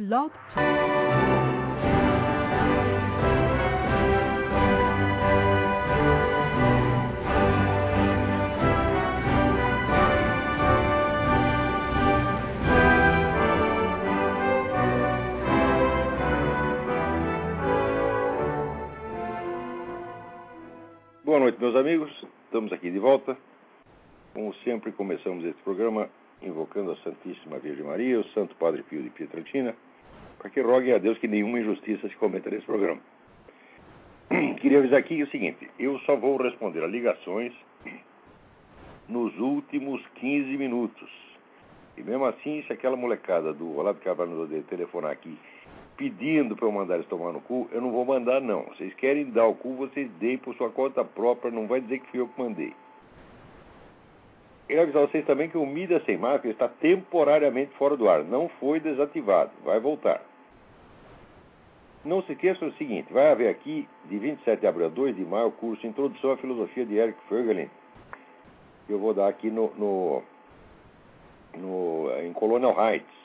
Blog. Boa noite, meus amigos. Estamos aqui de volta. Como sempre, começamos este programa invocando a Santíssima Virgem Maria, o Santo Padre Pio de Pietrelcina, para que roguem a Deus que nenhuma injustiça se cometa nesse programa. Queria avisar aqui o seguinte: eu só vou responder a ligações nos últimos 15 minutos. E mesmo assim, se aquela molecada do Olavo de Carvalho odeia telefonar aqui pedindo para eu mandar eles tomar no cu, eu não vou mandar, não. Vocês querem dar o cu, vocês deem por sua conta própria, não vai dizer que fui eu que mandei. Quero avisar vocês também que o Mida Sem Máscara está temporariamente fora do ar. Não foi desativado, vai voltar. Não se esqueçam do seguinte, vai haver aqui, de 27 de abril a 2 de maio, o curso Introdução à Filosofia de Eric Fögelin, que eu vou dar aqui no, no, no em Colonial Heights.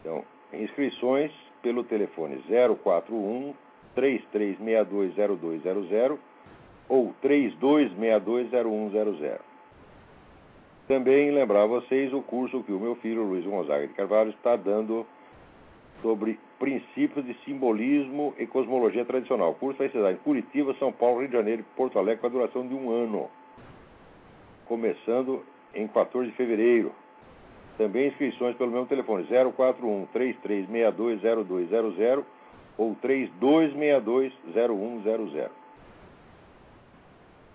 Então, inscrições pelo telefone 041 33620200 ou 32620100. Também lembrar a vocês o curso que o meu filho Luiz Gonzaga de Carvalho está dando sobre princípios de simbolismo e cosmologia tradicional. O curso vai ser em Curitiba, São Paulo, Rio de Janeiro e Porto Alegre com a duração de um ano, começando em 14 de fevereiro. Também inscrições pelo mesmo telefone 041 33620200 ou 32620100.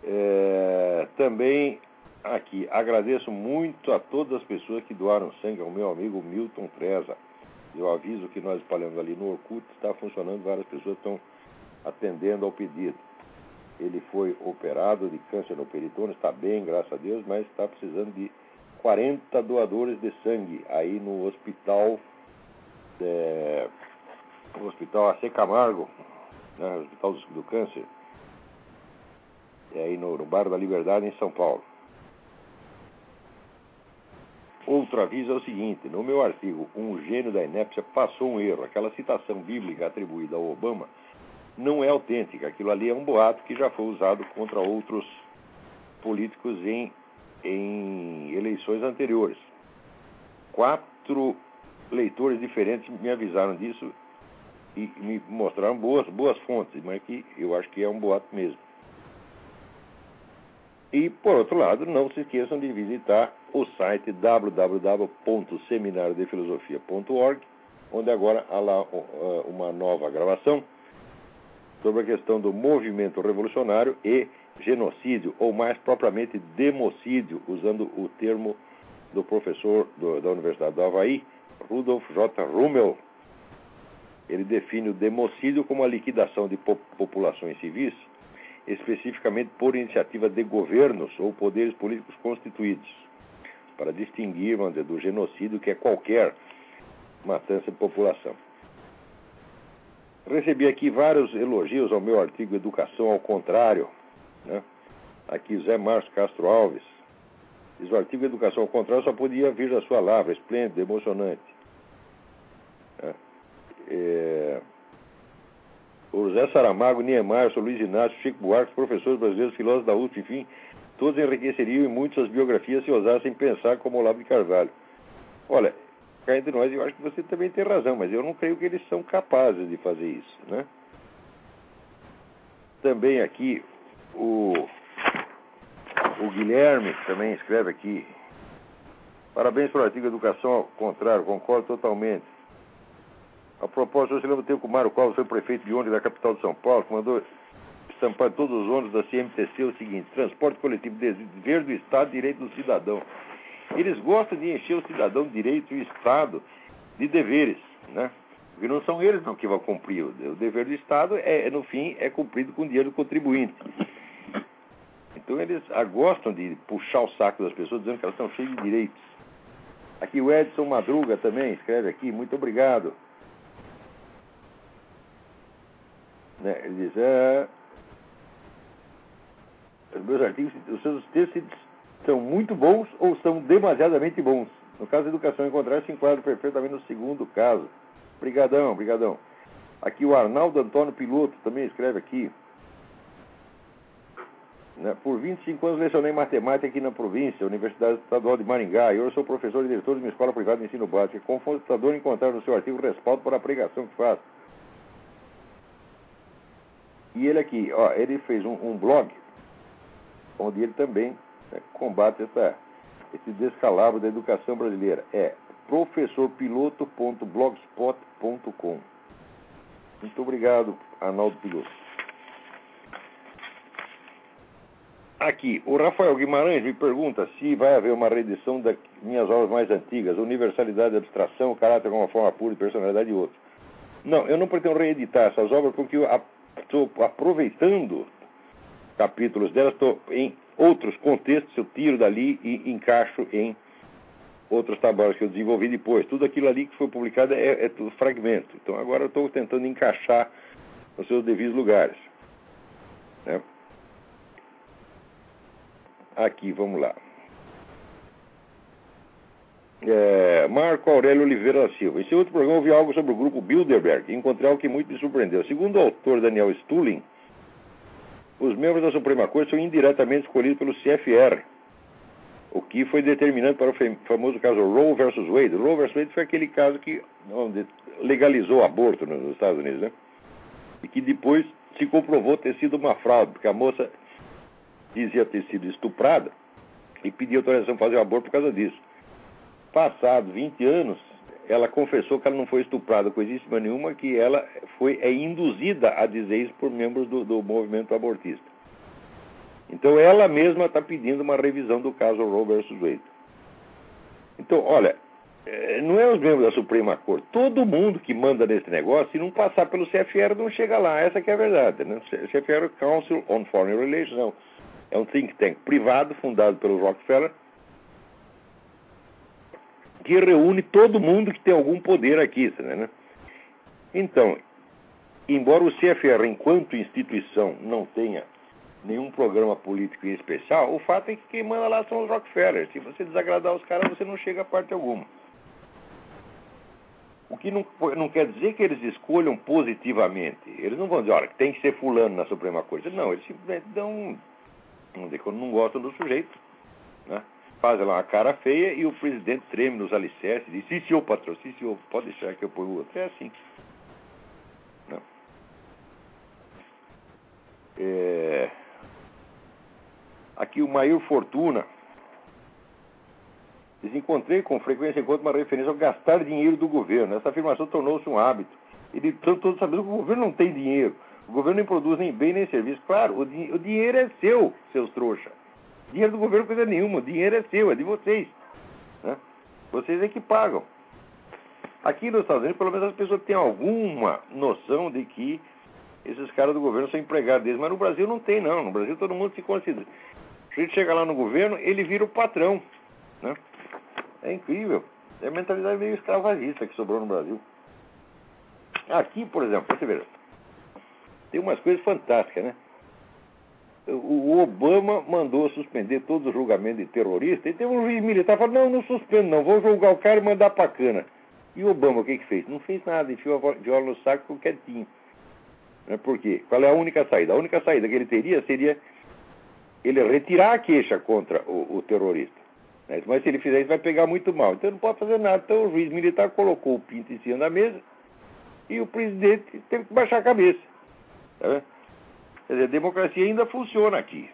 É, também aqui agradeço muito a todas as pessoas que doaram sangue ao meu amigo Milton Treza. Eu aviso que nós espalhamos ali no Orkut, está funcionando, várias pessoas estão atendendo ao pedido. Ele foi operado de câncer no peritônio, está bem, graças a Deus, mas está precisando de 40 doadores de sangue aí no hospital é, no hospital AC Camargo, né, hospital do, do câncer, e aí no, no Bar da Liberdade em São Paulo. Outro aviso é o seguinte: no meu artigo, um gênio da inépcia passou um erro. Aquela citação bíblica atribuída ao Obama não é autêntica. Aquilo ali é um boato que já foi usado contra outros políticos em em eleições anteriores. Quatro leitores diferentes me avisaram disso e me mostraram boas, boas fontes, mas que eu acho que é um boato mesmo. E, por outro lado, não se esqueçam de visitar o site www.seminariodefilosofia.org, onde agora há lá uma nova gravação sobre a questão do movimento revolucionário e genocídio, ou mais propriamente democídio, usando o termo do professor do, da Universidade do Havaí, Rudolf J. Rummel. Ele define o democídio como a liquidação de po populações civis, especificamente por iniciativa de governos ou poderes políticos constituídos, para distinguir dizer, do genocídio, que é qualquer matança de população. Recebi aqui vários elogios ao meu artigo Educação ao Contrário, né? Aqui, Zé Márcio Castro Alves. Diz o artigo Educação ao contrário só podia vir da sua lavra, esplêndido, emocionante. É. É... O José Saramago, Niemeyer, Luiz Inácio, Chico Buarque, professores brasileiros, filósofos da USP, enfim, todos enriqueceriam em muito as biografias se ousassem pensar como Olavo de Carvalho. Olha, cá entre nós, eu acho que você também tem razão, mas eu não creio que eles são capazes de fazer isso, né? Também aqui, o, o Guilherme também escreve aqui. Parabéns pelo artigo Educação ao contrário, concordo totalmente. A propósito, você lembra o tempo que o Mário Covas foi prefeito de ônibus da capital de São Paulo, que mandou estampar todos os ônibus da CMTC o seguinte, transporte coletivo, dever do Estado, direito do cidadão. Eles gostam de encher o cidadão de direito e o Estado de deveres, né? Porque não são eles não que vão cumprir. O dever do Estado, é, no fim, é cumprido com o dinheiro do contribuinte. Então eles gostam de puxar o saco das pessoas dizendo que elas estão cheias de direitos. Aqui o Edson Madruga também escreve aqui, muito obrigado. Né, ele diz, é, os meus artigos, os seus textos são muito bons ou são demasiadamente bons. No caso da educação encontrar se enquadra perfeitamente no segundo caso. Brigadão, brigadão. Aqui o Arnaldo Antônio Piloto também escreve aqui. Né? Por 25 anos lecionei matemática aqui na província, Universidade Estadual de Maringá, e hoje sou professor e diretor de uma escola privada de ensino básico. É confrontador encontrar no seu artigo respaldo para a pregação que faz. E ele aqui, ó, ele fez um, um blog onde ele também né, combate essa, esse descalabro da educação brasileira. É professorpiloto.blogspot.com. Muito obrigado, Arnaldo Piloto. Aqui, o Rafael Guimarães me pergunta se vai haver uma reedição das minhas obras mais antigas, Universalidade, Abstração, Caráter como uma forma pura e personalidade e outros. Não, eu não pretendo reeditar essas obras porque eu estou aproveitando capítulos delas, estou em outros contextos, eu tiro dali e encaixo em outros trabalhos que eu desenvolvi depois. Tudo aquilo ali que foi publicado é, é tudo fragmento. Então agora eu estou tentando encaixar nos seus devidos lugares. Né? Aqui, vamos lá. É, Marco Aurélio Oliveira da Silva. Em seu outro programa, ouvi algo sobre o grupo Bilderberg e encontrei algo que muito me surpreendeu. Segundo o autor Daniel Stulin, os membros da Suprema Corte são indiretamente escolhidos pelo CFR, o que foi determinante para o famoso caso Roe versus Wade. Roe versus Wade foi aquele caso que legalizou o aborto nos Estados Unidos, né? E que depois se comprovou ter sido uma fraude, porque a moça dizia ter sido estuprada e pediu autorização para fazer o aborto por causa disso. Passados 20 anos, ela confessou que ela não foi estuprada coisíssima nenhuma, que ela foi é induzida a dizer isso por membros do, do movimento abortista. Então ela mesma está pedindo uma revisão do caso Roe versus Wade. Então, olha, é, não é os membros da Suprema Corte, todo mundo que manda nesse negócio, se não passar pelo CFR, não chega lá. Essa que é a verdade. Né? CFR Council on Foreign Relations, não é um think tank privado fundado pelo Rockefeller que reúne todo mundo que tem algum poder aqui, né? Então, embora o CFR, enquanto instituição, não tenha nenhum programa político em especial, o fato é que quem manda lá são os Rockefeller. Se você desagradar os caras, você não chega a parte alguma. O que não, não, quer dizer que eles escolham positivamente. Eles não vão dizer, olha, tem que ser fulano na Suprema Corte. Não, eles simplesmente dão Vamos dizer, quando não gostam do sujeito, né? Fazem lá uma cara feia e o presidente treme nos alicerces e diz, sim senhor patrão, sim senhor, pode deixar que eu ponho outro. É assim. Né? É... Aqui o Maior Fortuna diz, encontrei com frequência encontro uma referência ao gastar dinheiro do governo. Essa afirmação tornou-se um hábito. Ele todos sabendo que o governo não tem dinheiro. O governo nem produz nem bem nem serviço. Claro, o, di o dinheiro é seu, seus trouxas. Dinheiro do governo coisa nenhuma. Dinheiro é seu, é de vocês. Né? Vocês é que pagam. Aqui nos Estados Unidos, pelo menos as pessoas têm alguma noção de que esses caras do governo são empregados deles. Mas no Brasil não tem, não. No Brasil todo mundo se considera. Se a gente chega lá no governo, ele vira o patrão. Né? É incrível. É a mentalidade meio escravagista que sobrou no Brasil. Aqui, por exemplo, você vê, tem umas coisas fantásticas, né? O Obama mandou suspender todos os julgamentos de terrorista e teve um juiz militar falou, não, não suspendo não, vou julgar o cara e mandar pra cana. E o Obama o que que fez? Não fez nada, enfiou a viola no saco ficou quietinho. Né? Por quê? Qual é a única saída? A única saída que ele teria seria ele retirar a queixa contra o, o terrorista. Né? Mas se ele fizer isso vai pegar muito mal. Então não pode fazer nada. Então o juiz militar colocou o pinto em cima da mesa e o presidente teve que baixar a cabeça. Tá Quer dizer, a democracia ainda funciona aqui.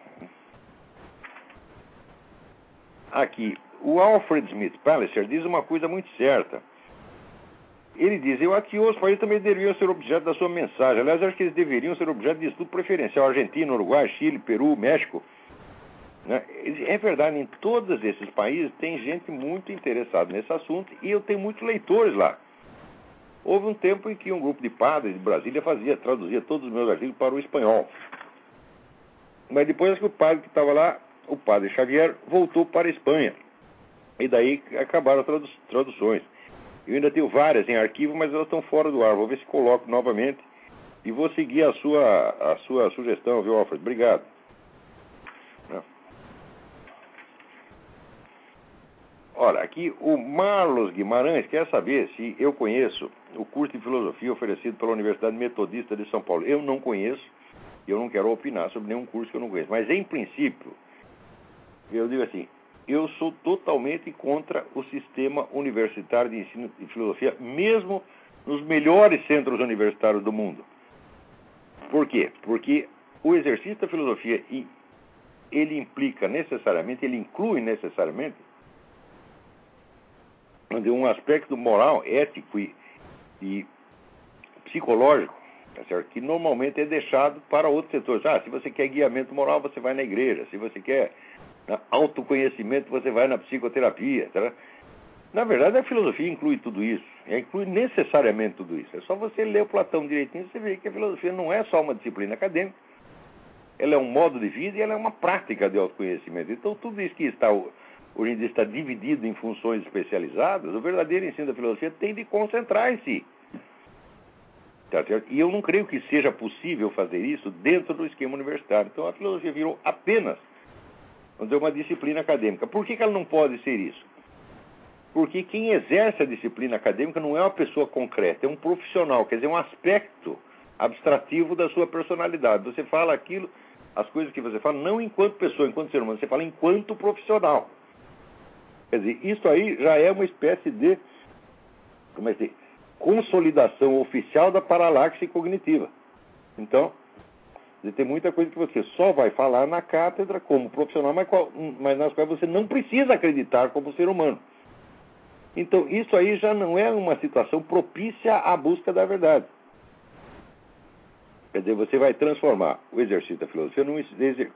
Aqui, o Alfred Smith Palliser diz uma coisa muito certa. Ele diz, eu aqui os países também deveriam ser objeto da sua mensagem. Aliás, acho que eles deveriam ser objeto de estudo preferencial. Argentina, Uruguai, Chile, Peru, México. Né? É verdade, em todos esses países tem gente muito interessada nesse assunto e eu tenho muitos leitores lá. Houve um tempo em que um grupo de padres de Brasília fazia, traduzia todos os meus artigos para o espanhol. Mas depois que o padre que estava lá, o padre Xavier, voltou para a Espanha. E daí acabaram as tradu traduções. Eu ainda tenho várias em arquivo, mas elas estão fora do ar. Vou ver se coloco novamente. E vou seguir a sua, a sua sugestão, viu, Alfred? Obrigado. Olha, aqui o Marlos Guimarães quer saber se eu conheço o curso de filosofia oferecido pela Universidade Metodista de São Paulo. Eu não conheço, eu não quero opinar sobre nenhum curso que eu não conheço. Mas, em princípio, eu digo assim: eu sou totalmente contra o sistema universitário de ensino de filosofia, mesmo nos melhores centros universitários do mundo. Por quê? Porque o exercício da filosofia ele implica necessariamente, ele inclui necessariamente um aspecto moral, ético e, e psicológico, tá certo? que normalmente é deixado para outros setores. Ah, se você quer guiamento moral, você vai na igreja. Se você quer né, autoconhecimento, você vai na psicoterapia. Tá? Na verdade, a filosofia inclui tudo isso. Inclui necessariamente tudo isso. É só você ler o Platão direitinho, você vê que a filosofia não é só uma disciplina acadêmica, ela é um modo de vida e ela é uma prática de autoconhecimento. Então, tudo isso que está hoje em dia está dividido em funções especializadas, o verdadeiro ensino da filosofia tem de concentrar em si. Tá e eu não creio que seja possível fazer isso dentro do esquema universitário. Então, a filosofia virou apenas uma disciplina acadêmica. Por que, que ela não pode ser isso? Porque quem exerce a disciplina acadêmica não é uma pessoa concreta, é um profissional, quer dizer, um aspecto abstrativo da sua personalidade. Você fala aquilo as coisas que você fala, não enquanto pessoa, enquanto ser humano, você fala enquanto profissional. Quer dizer, isso aí já é uma espécie de como é que consolidação oficial da paralaxe cognitiva. Então, tem muita coisa que você só vai falar na cátedra como profissional, mas, qual, mas nas quais você não precisa acreditar como ser humano. Então, isso aí já não é uma situação propícia à busca da verdade. Quer dizer, você vai transformar o exercício da filosofia num,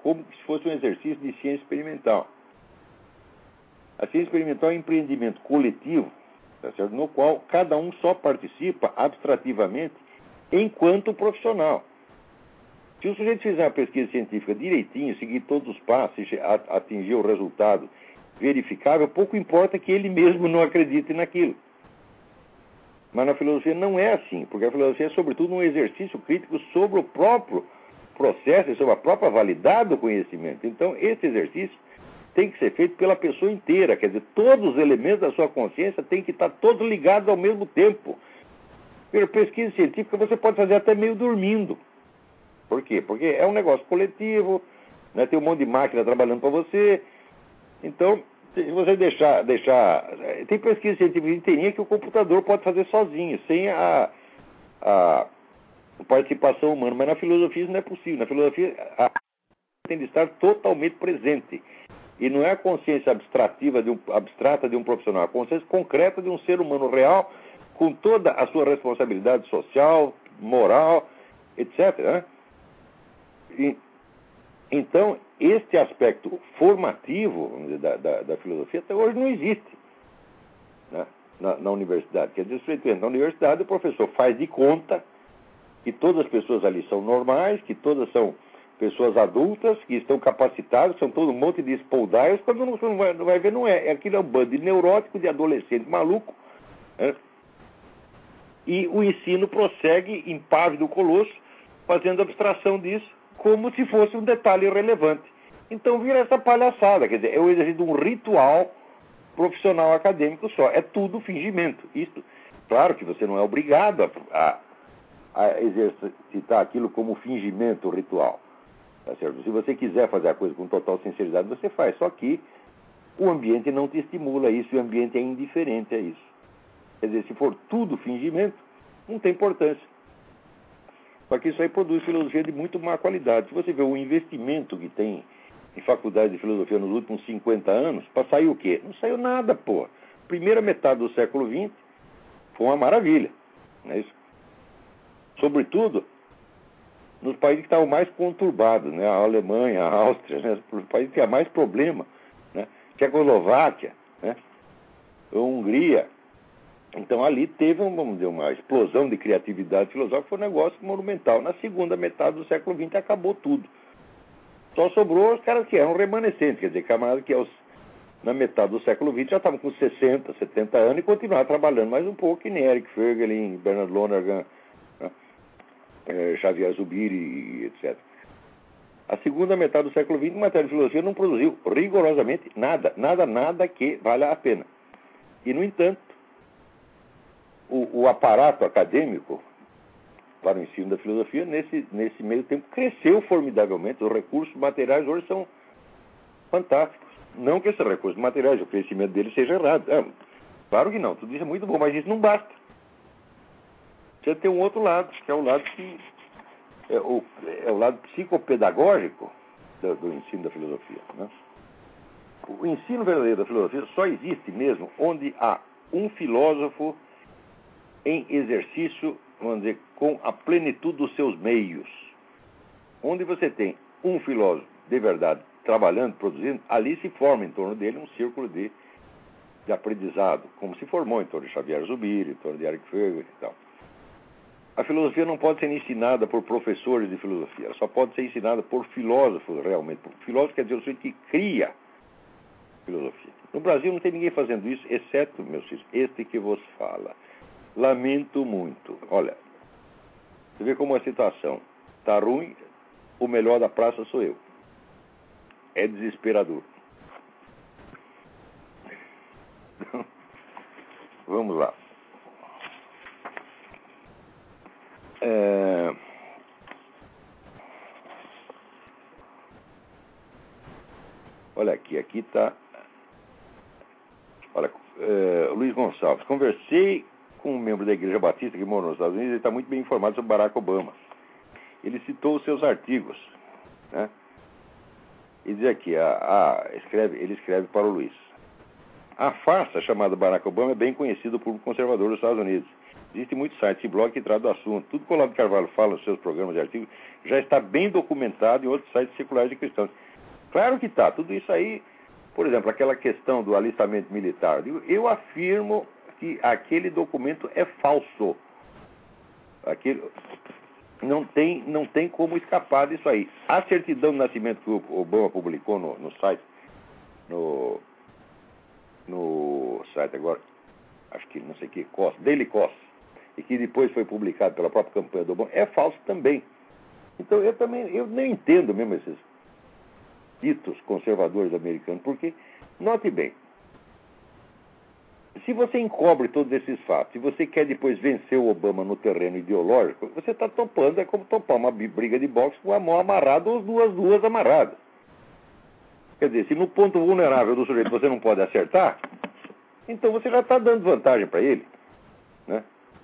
como se fosse um exercício de ciência experimental. A ciência experimental é um empreendimento coletivo, tá certo? no qual cada um só participa abstrativamente enquanto profissional. Se o sujeito fizer uma pesquisa científica direitinho, seguir todos os passos, atingir o resultado verificável, pouco importa que ele mesmo não acredite naquilo. Mas na filosofia não é assim, porque a filosofia é, sobretudo, um exercício crítico sobre o próprio processo e sobre a própria validade do conhecimento. Então, esse exercício tem que ser feito pela pessoa inteira, quer dizer, todos os elementos da sua consciência têm que estar todos ligados ao mesmo tempo. Pela pesquisa científica você pode fazer até meio dormindo. Por quê? Porque é um negócio coletivo, né? tem um monte de máquina trabalhando para você. Então, se você deixar, deixar. Tem pesquisa científica de teoria que o computador pode fazer sozinho, sem a, a participação humana, mas na filosofia isso não é possível. Na filosofia, a tem de estar totalmente presente. E não é a consciência abstrativa de um, abstrata de um profissional, é a consciência concreta de um ser humano real, com toda a sua responsabilidade social, moral, etc. Né? E, então, este aspecto formativo da, da, da, filosofia até hoje não existe né, na, na, universidade. Quer dizer, você na universidade, o professor faz de conta que todas as pessoas ali são normais, que todas são pessoas adultas, que estão capacitadas, são todo um monte de espoldaios, quando não, não, vai, não vai ver, não é. é aquilo é um bando de neurótico, de adolescente maluco. Né? E o ensino prossegue impávido colosso, fazendo abstração disso como se fosse um detalhe relevante. Então vira essa palhaçada, quer dizer, é o exercício de um ritual profissional acadêmico só. É tudo fingimento. Isso, claro que você não é obrigado a, a exercitar aquilo como fingimento ritual. Tá certo? Se você quiser fazer a coisa com total sinceridade, você faz. Só que o ambiente não te estimula a isso, o ambiente é indiferente a isso. Quer dizer, se for tudo fingimento, não tem importância. Só que isso aí produz filosofia de muito má qualidade. Se você vê o investimento que tem em faculdade de filosofia nos últimos 50 anos, para sair o quê? Não saiu nada, pô. Primeira metade do século XX foi uma maravilha. Não é isso? Sobretudo nos países que estavam mais conturbados, né? a Alemanha, a Áustria, né? os países que tinham mais problema, né? Tchecoslováquia, né? a Hungria, então ali teve vamos dizer, uma explosão de criatividade filosófica, foi um negócio monumental. Na segunda metade do século XX acabou tudo. Só sobrou os caras que eram remanescentes, quer dizer, camaradas que aos, na metade do século XX já estavam com 60, 70 anos e continuavam trabalhando mais um pouco, que nem Eric Fögelin, Bernard Lonergan, é, Xavier Zubiri, etc. A segunda metade do século XX, em matéria de filosofia, não produziu rigorosamente nada, nada, nada que valha a pena. E, no entanto, o, o aparato acadêmico para o ensino da filosofia, nesse, nesse meio tempo, cresceu formidavelmente. Os recursos materiais hoje são fantásticos. Não que esses recursos materiais, o crescimento deles seja errado. É, claro que não, tudo isso é muito bom, mas isso não basta. Você tem um outro lado, que é o lado que é o, é o lado psicopedagógico do, do ensino da filosofia. Né? O ensino verdadeiro da filosofia só existe mesmo onde há um filósofo em exercício, vamos dizer, com a plenitude dos seus meios. Onde você tem um filósofo de verdade trabalhando, produzindo, ali se forma em torno dele um círculo de, de aprendizado, como se formou em torno de Xavier Zubiri, em torno de Eric Fögel e tal. A filosofia não pode ser ensinada por professores de filosofia, ela só pode ser ensinada por filósofos realmente. Filósofo quer dizer o que cria filosofia. No Brasil não tem ninguém fazendo isso, exceto, meus filhos, este que vos fala. Lamento muito. Olha, você vê como a situação está ruim, o melhor da praça sou eu. É desesperador. Vamos lá. É... Olha aqui, aqui está. Olha, é, Luiz Gonçalves. Conversei com um membro da Igreja Batista que mora nos Estados Unidos e está muito bem informado sobre Barack Obama. Ele citou os seus artigos, né? E diz aqui, a, a, escreve, ele escreve para o Luiz. A farsa chamada Barack Obama é bem conhecida público conservador dos Estados Unidos. Existem muitos sites e blogs que tratam do assunto. Tudo que o Olavo Carvalho fala nos seus programas e artigos já está bem documentado em outros sites seculares de cristãos. Claro que está. Tudo isso aí, por exemplo, aquela questão do alistamento militar. Eu afirmo que aquele documento é falso. Aquele, não, tem, não tem como escapar disso aí. A certidão de nascimento que o Obama publicou no, no site, no, no site agora, acho que não sei que, Cost, Daily Cost, e que depois foi publicado pela própria campanha do Obama, é falso também. Então eu também, eu nem entendo mesmo esses ditos conservadores americanos, porque, note bem, se você encobre todos esses fatos e você quer depois vencer o Obama no terreno ideológico, você está topando, é como topar uma briga de boxe com a mão amarrada ou as duas duas amarradas. Quer dizer, se no ponto vulnerável do sujeito você não pode acertar, então você já está dando vantagem para ele.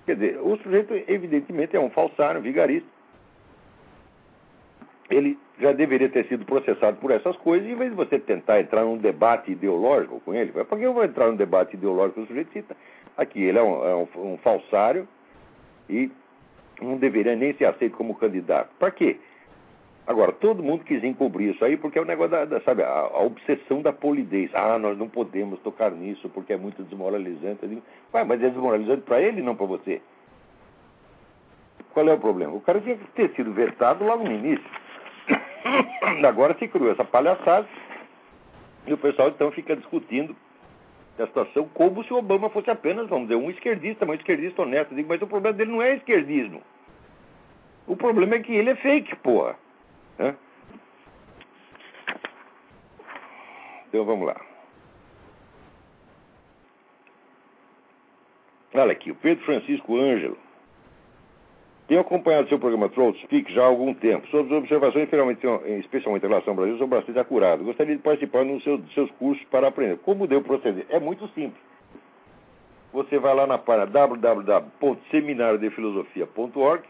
Quer dizer, o sujeito, evidentemente, é um falsário, um vigarista. Ele já deveria ter sido processado por essas coisas, em vez de você tentar entrar num debate ideológico com ele. Por que eu vou entrar num debate ideológico com o sujeito? Cita? Aqui, ele é um, é um, um falsário e não deveria nem ser aceito como candidato. Para quê? Agora, todo mundo quis encobrir isso aí porque é o negócio da, da sabe, a, a, obsessão da polidez. Ah, nós não podemos tocar nisso porque é muito desmoralizante. Digo, mas é desmoralizante para ele, não para você. Qual é o problema? O cara tinha que ter sido vetado logo no início. Agora se criou essa palhaçada e o pessoal então fica discutindo a situação como se o Obama fosse apenas, vamos dizer, um esquerdista, mas um esquerdista honesto. Eu digo, mas o problema dele não é esquerdismo. O problema é que ele é fake, porra. Né? Então vamos lá. Olha aqui, o Pedro Francisco Ângelo. Tenho acompanhado seu programa Troll Speak já há algum tempo. Suas observações, especialmente em relação ao Brasil, são bastante acuradas. Gostaria de participar nos seus, seus cursos para aprender. Como deu proceder? É muito simples. Você vai lá na página www.seminariodefilosofia.org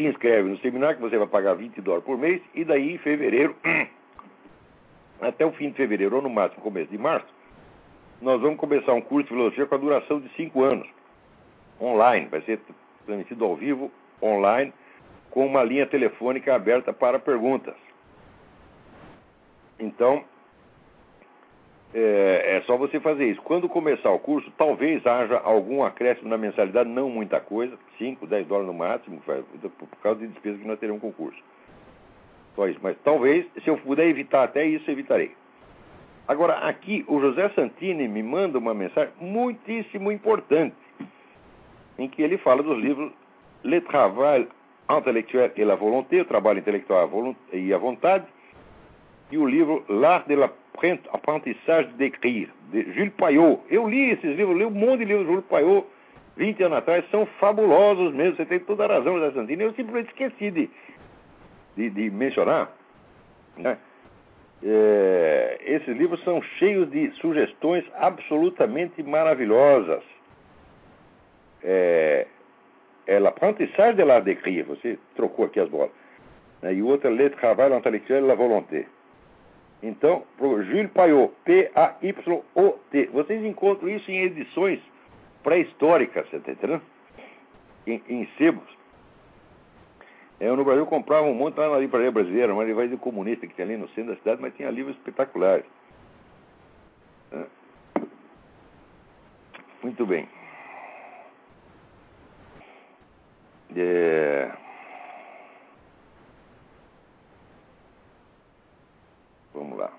se inscreve no seminário, que você vai pagar 20 dólares por mês, e daí em fevereiro, até o fim de fevereiro, ou no máximo começo de março, nós vamos começar um curso de filosofia com a duração de 5 anos, online, vai ser transmitido ao vivo, online, com uma linha telefônica aberta para perguntas. Então, é, é, só você fazer isso. Quando começar o curso, talvez haja algum acréscimo na mensalidade, não muita coisa, 5, 10 dólares no máximo, por causa de despesas que nós teremos com o curso. Só isso. Mas talvez, se eu puder evitar até isso, evitarei. Agora, aqui, o José Santini me manda uma mensagem muitíssimo importante, em que ele fala dos livros Le Travail intellectuelle et la volonté, o trabalho intelectual e a vontade, e o livro L'art de l'apprentissage d'écrire, de Jules Payot. Eu li esses livros, li um monte de livros de Jules Payot 20 anos atrás, são fabulosos mesmo, você tem toda a razão, José Santini. Eu simplesmente esqueci de, de, de mencionar. Né? É, esses livros são cheios de sugestões absolutamente maravilhosas. É, é l'apprentissage de l'art d'écrire, você trocou aqui as bolas. Né? E o outro é Le travail intellectuel la volonté. Então, pro Jules Payot. Vocês encontram isso em edições pré-históricas, você está entendendo? Em, em sebos. Eu no Brasil comprava um monte lá na livraria brasileira, uma livraria comunista que tinha ali no centro da cidade, mas tinha livros espetaculares. É. Muito bem. É... Vamos lá.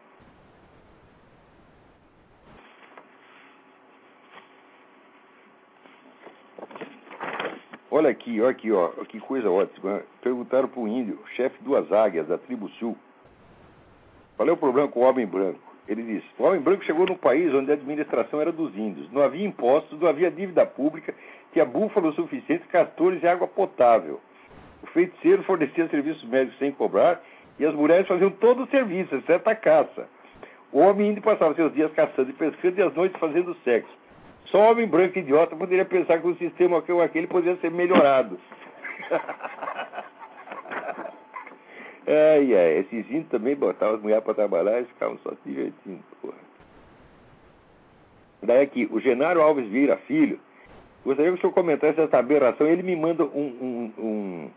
Olha aqui, olha aqui, ó, que coisa ótima. Perguntaram para o índio, chefe duas águias da tribo sul, qual é o problema com o homem branco? Ele disse: o homem branco chegou num país onde a administração era dos índios. Não havia impostos, não havia dívida pública, tinha búfalos suficientes, castores e água potável. O feiticeiro fornecia serviços médicos sem cobrar e as mulheres faziam todo o serviço, exceto a caça. O homem índio passava seus dias caçando e pescando e as noites fazendo sexo. Só homem branco idiota poderia pensar que o sistema ou aquele poderia ser melhorado. ai, ai, esses índios também botavam as mulheres para trabalhar e ficavam só se divertindo, porra. Daí aqui, o Genaro Alves Vieira Filho, gostaria que o senhor comentasse essa aberração. Ele me manda um, um, um,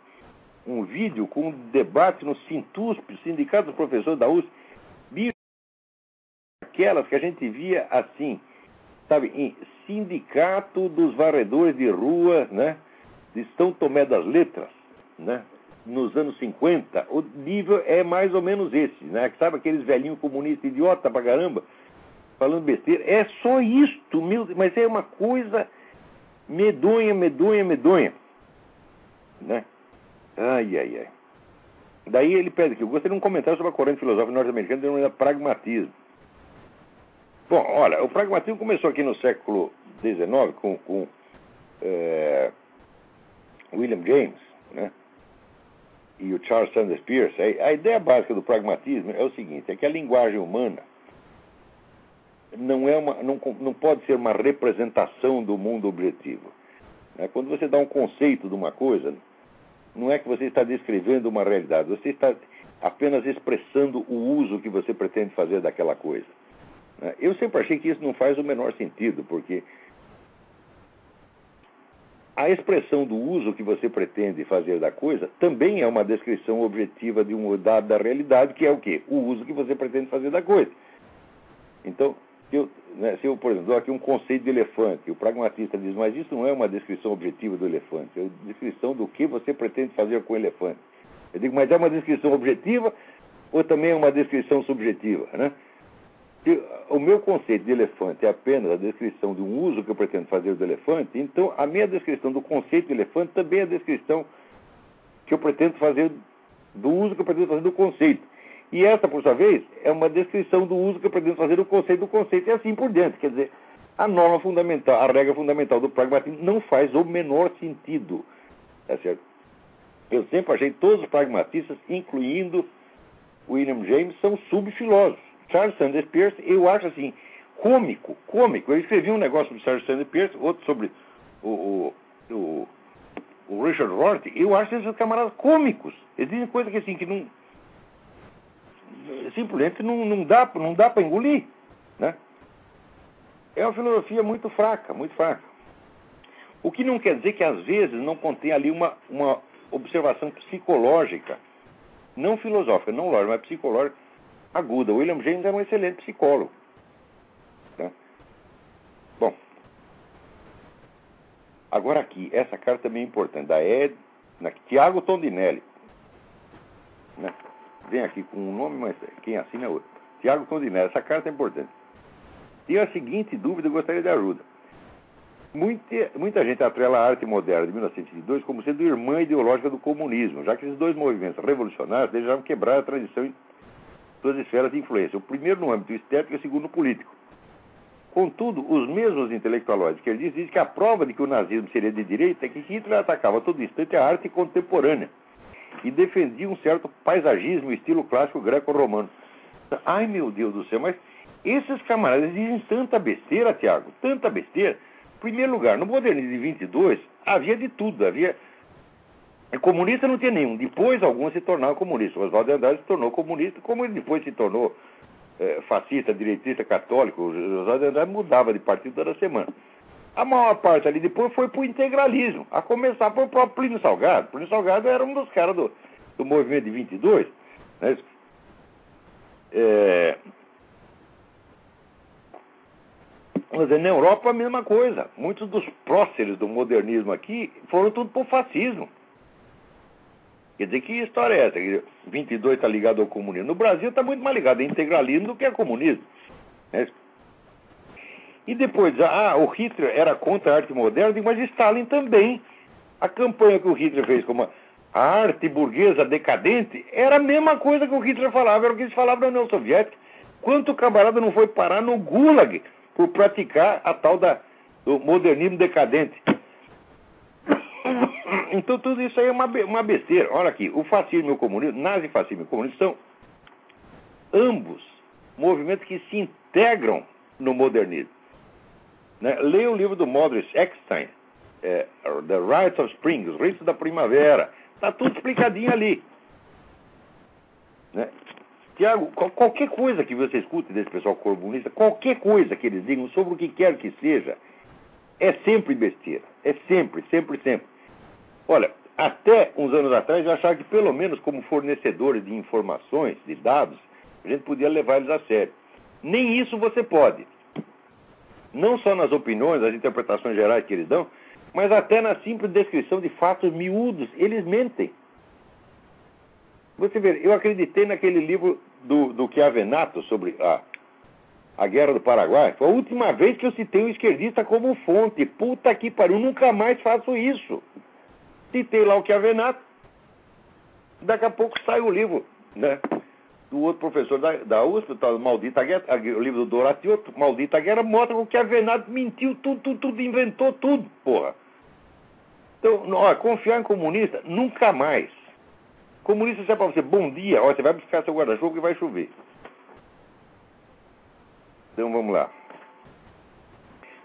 um vídeo com um debate no Sintusp, Sindicato dos Professores da USP, aquelas que a gente via assim, sabe, Sindicato dos Varredores de Rua, né, de São Tomé das Letras, né, nos anos 50, o nível é mais ou menos esse, né, sabe aqueles velhinhos comunistas idiota pra caramba, falando besteira, é só isto, meu, mas é uma coisa medonha, medonha, medonha, né, ai, ai, ai. Daí ele pede aqui, eu gostaria de um comentário sobre a corrente filosófica norte-americana denominada pragmatismo. Bom, olha, o pragmatismo começou aqui no século XIX com, com é, William James né, e o Charles Sanders Peirce. A, ideia básica do pragmatismo é o seguinte: é que a linguagem humana não, é uma, não, não pode ser uma representação do mundo objetivo. Né? Quando você dá um conceito de uma coisa, não é que você está descrevendo uma realidade, você está apenas expressando o uso que você pretende fazer daquela coisa. Né? Eu sempre achei que isso não faz o menor sentido, porque a expressão do uso que você pretende fazer da coisa também é uma descrição objetiva de um dado da realidade, que é o quê? O uso que você pretende fazer da coisa. Então, eu, né, se eu por exemplo, dou aqui um conceito de elefante, o pragmatista diz, mas isso não é uma descrição objetiva do elefante, é uma descrição do que você pretende fazer com o elefante. Eu digo, mas é uma descrição objetiva ou também é uma descrição subjetiva, né? O meu conceito de elefante é apenas a descrição de um uso que eu pretendo fazer do elefante, então a minha descrição do conceito de elefante também é a descrição que eu pretendo fazer do uso que eu pretendo fazer do conceito. E essa, por sua vez, é uma descrição do uso que eu pretendo fazer do conceito do conceito e assim por diante. Quer dizer, a norma fundamental, a regra fundamental do pragmatismo não faz o menor sentido. Tá certo? Eu sempre achei todos os pragmatistas, incluindo William James, são subfilósofos. Charles Sanders Peirce, eu acho assim, cômico, cômico. Eu escrevi um negócio sobre Charles Sanders Peirce, outro sobre o, o, o, o Richard Rorty. Eu acho esses camaradas cômicos. Eles dizem coisas que assim, que não. Simplesmente não, não dá, não dá para engolir. Né? É uma filosofia muito fraca, muito fraca. O que não quer dizer que às vezes não contém ali uma, uma observação psicológica, não filosófica, não lógica, mas psicológica, aguda. William James era um excelente psicólogo. Tá? Bom, agora aqui, essa carta é importante, da Ed, na, Tiago Tondinelli. Né? Vem aqui com um nome, mas quem assina é outro. Tiago Tondinelli, essa carta é importante. Tenho a seguinte dúvida, eu gostaria de ajuda. Muita, muita gente atrela a arte moderna de 1922 como sendo irmã ideológica do comunismo, já que esses dois movimentos revolucionários desejavam quebrar a tradição em suas esferas de influência. O primeiro no âmbito estético e o segundo no político. Contudo, os mesmos intelectualóides que ele diz dizem que a prova de que o nazismo seria de direita é que Hitler atacava todo instante a arte contemporânea e defendia um certo paisagismo, estilo clássico greco-romano. Ai, meu Deus do céu, mas esses camaradas dizem tanta besteira, Tiago, tanta besteira. Em primeiro lugar, no modernismo de 22, havia de tudo. Havia. Comunista não tinha nenhum. Depois, alguns se tornaram comunistas. Oswaldo de Andrade se tornou comunista, como ele depois se tornou é, fascista, direitista, católico. Oswaldo de Andrade mudava de partido toda semana. A maior parte ali depois foi para o integralismo, a começar pelo próprio Plínio Salgado. Plínio Salgado era um dos caras do, do movimento de 22. Né? É, Mas na Europa a mesma coisa. Muitos dos próceres do modernismo aqui foram tudo por fascismo. Quer dizer, que história é essa? 22 está ligado ao comunismo. No Brasil está muito mais ligado a integralismo do que a comunismo. Né? E depois, ah, o Hitler era contra a arte moderna, mas Stalin também. A campanha que o Hitler fez como a arte burguesa decadente era a mesma coisa que o Hitler falava, era o que eles falavam na União Soviética. Quanto camarada não foi parar no Gulag por praticar a tal da, do modernismo decadente. Então tudo isso aí é uma, uma besteira. Olha aqui, o fascismo e o comunismo, nazifascismo e comunismo são ambos movimentos que se integram no modernismo. Né? Leia o livro do Modris Eckstein, é, The Rights of Spring, Os Ritos da Primavera. Está tudo explicadinho ali. Né? Tiago, qualquer coisa que você escute desse pessoal comunista, qualquer coisa que eles digam sobre o que quer que seja, é sempre besteira. É sempre, sempre, sempre. Olha, até uns anos atrás eu achava que, pelo menos como fornecedores de informações, de dados, a gente podia levar eles a sério. Nem isso você pode. Não só nas opiniões, nas interpretações gerais que eles dão, mas até na simples descrição de fatos miúdos. Eles mentem. Você vê, eu acreditei naquele livro do, do Chiavenato sobre a, a Guerra do Paraguai. Foi a última vez que eu citei um esquerdista como fonte. Puta que pariu, nunca mais faço isso. Citei lá o Chiavenato. Daqui a pouco sai o livro, né? Do outro professor da, da USP, o tal Maldita Guerra, o livro do Doratioto, Maldita Guerra, mostra que o Chiavenato mentiu tudo, tudo, tudo, inventou tudo, porra. Então, ó, confiar em comunista, nunca mais. Comunista é para você, bom dia, ó, você vai buscar seu guarda-chuva e vai chover. Então vamos lá.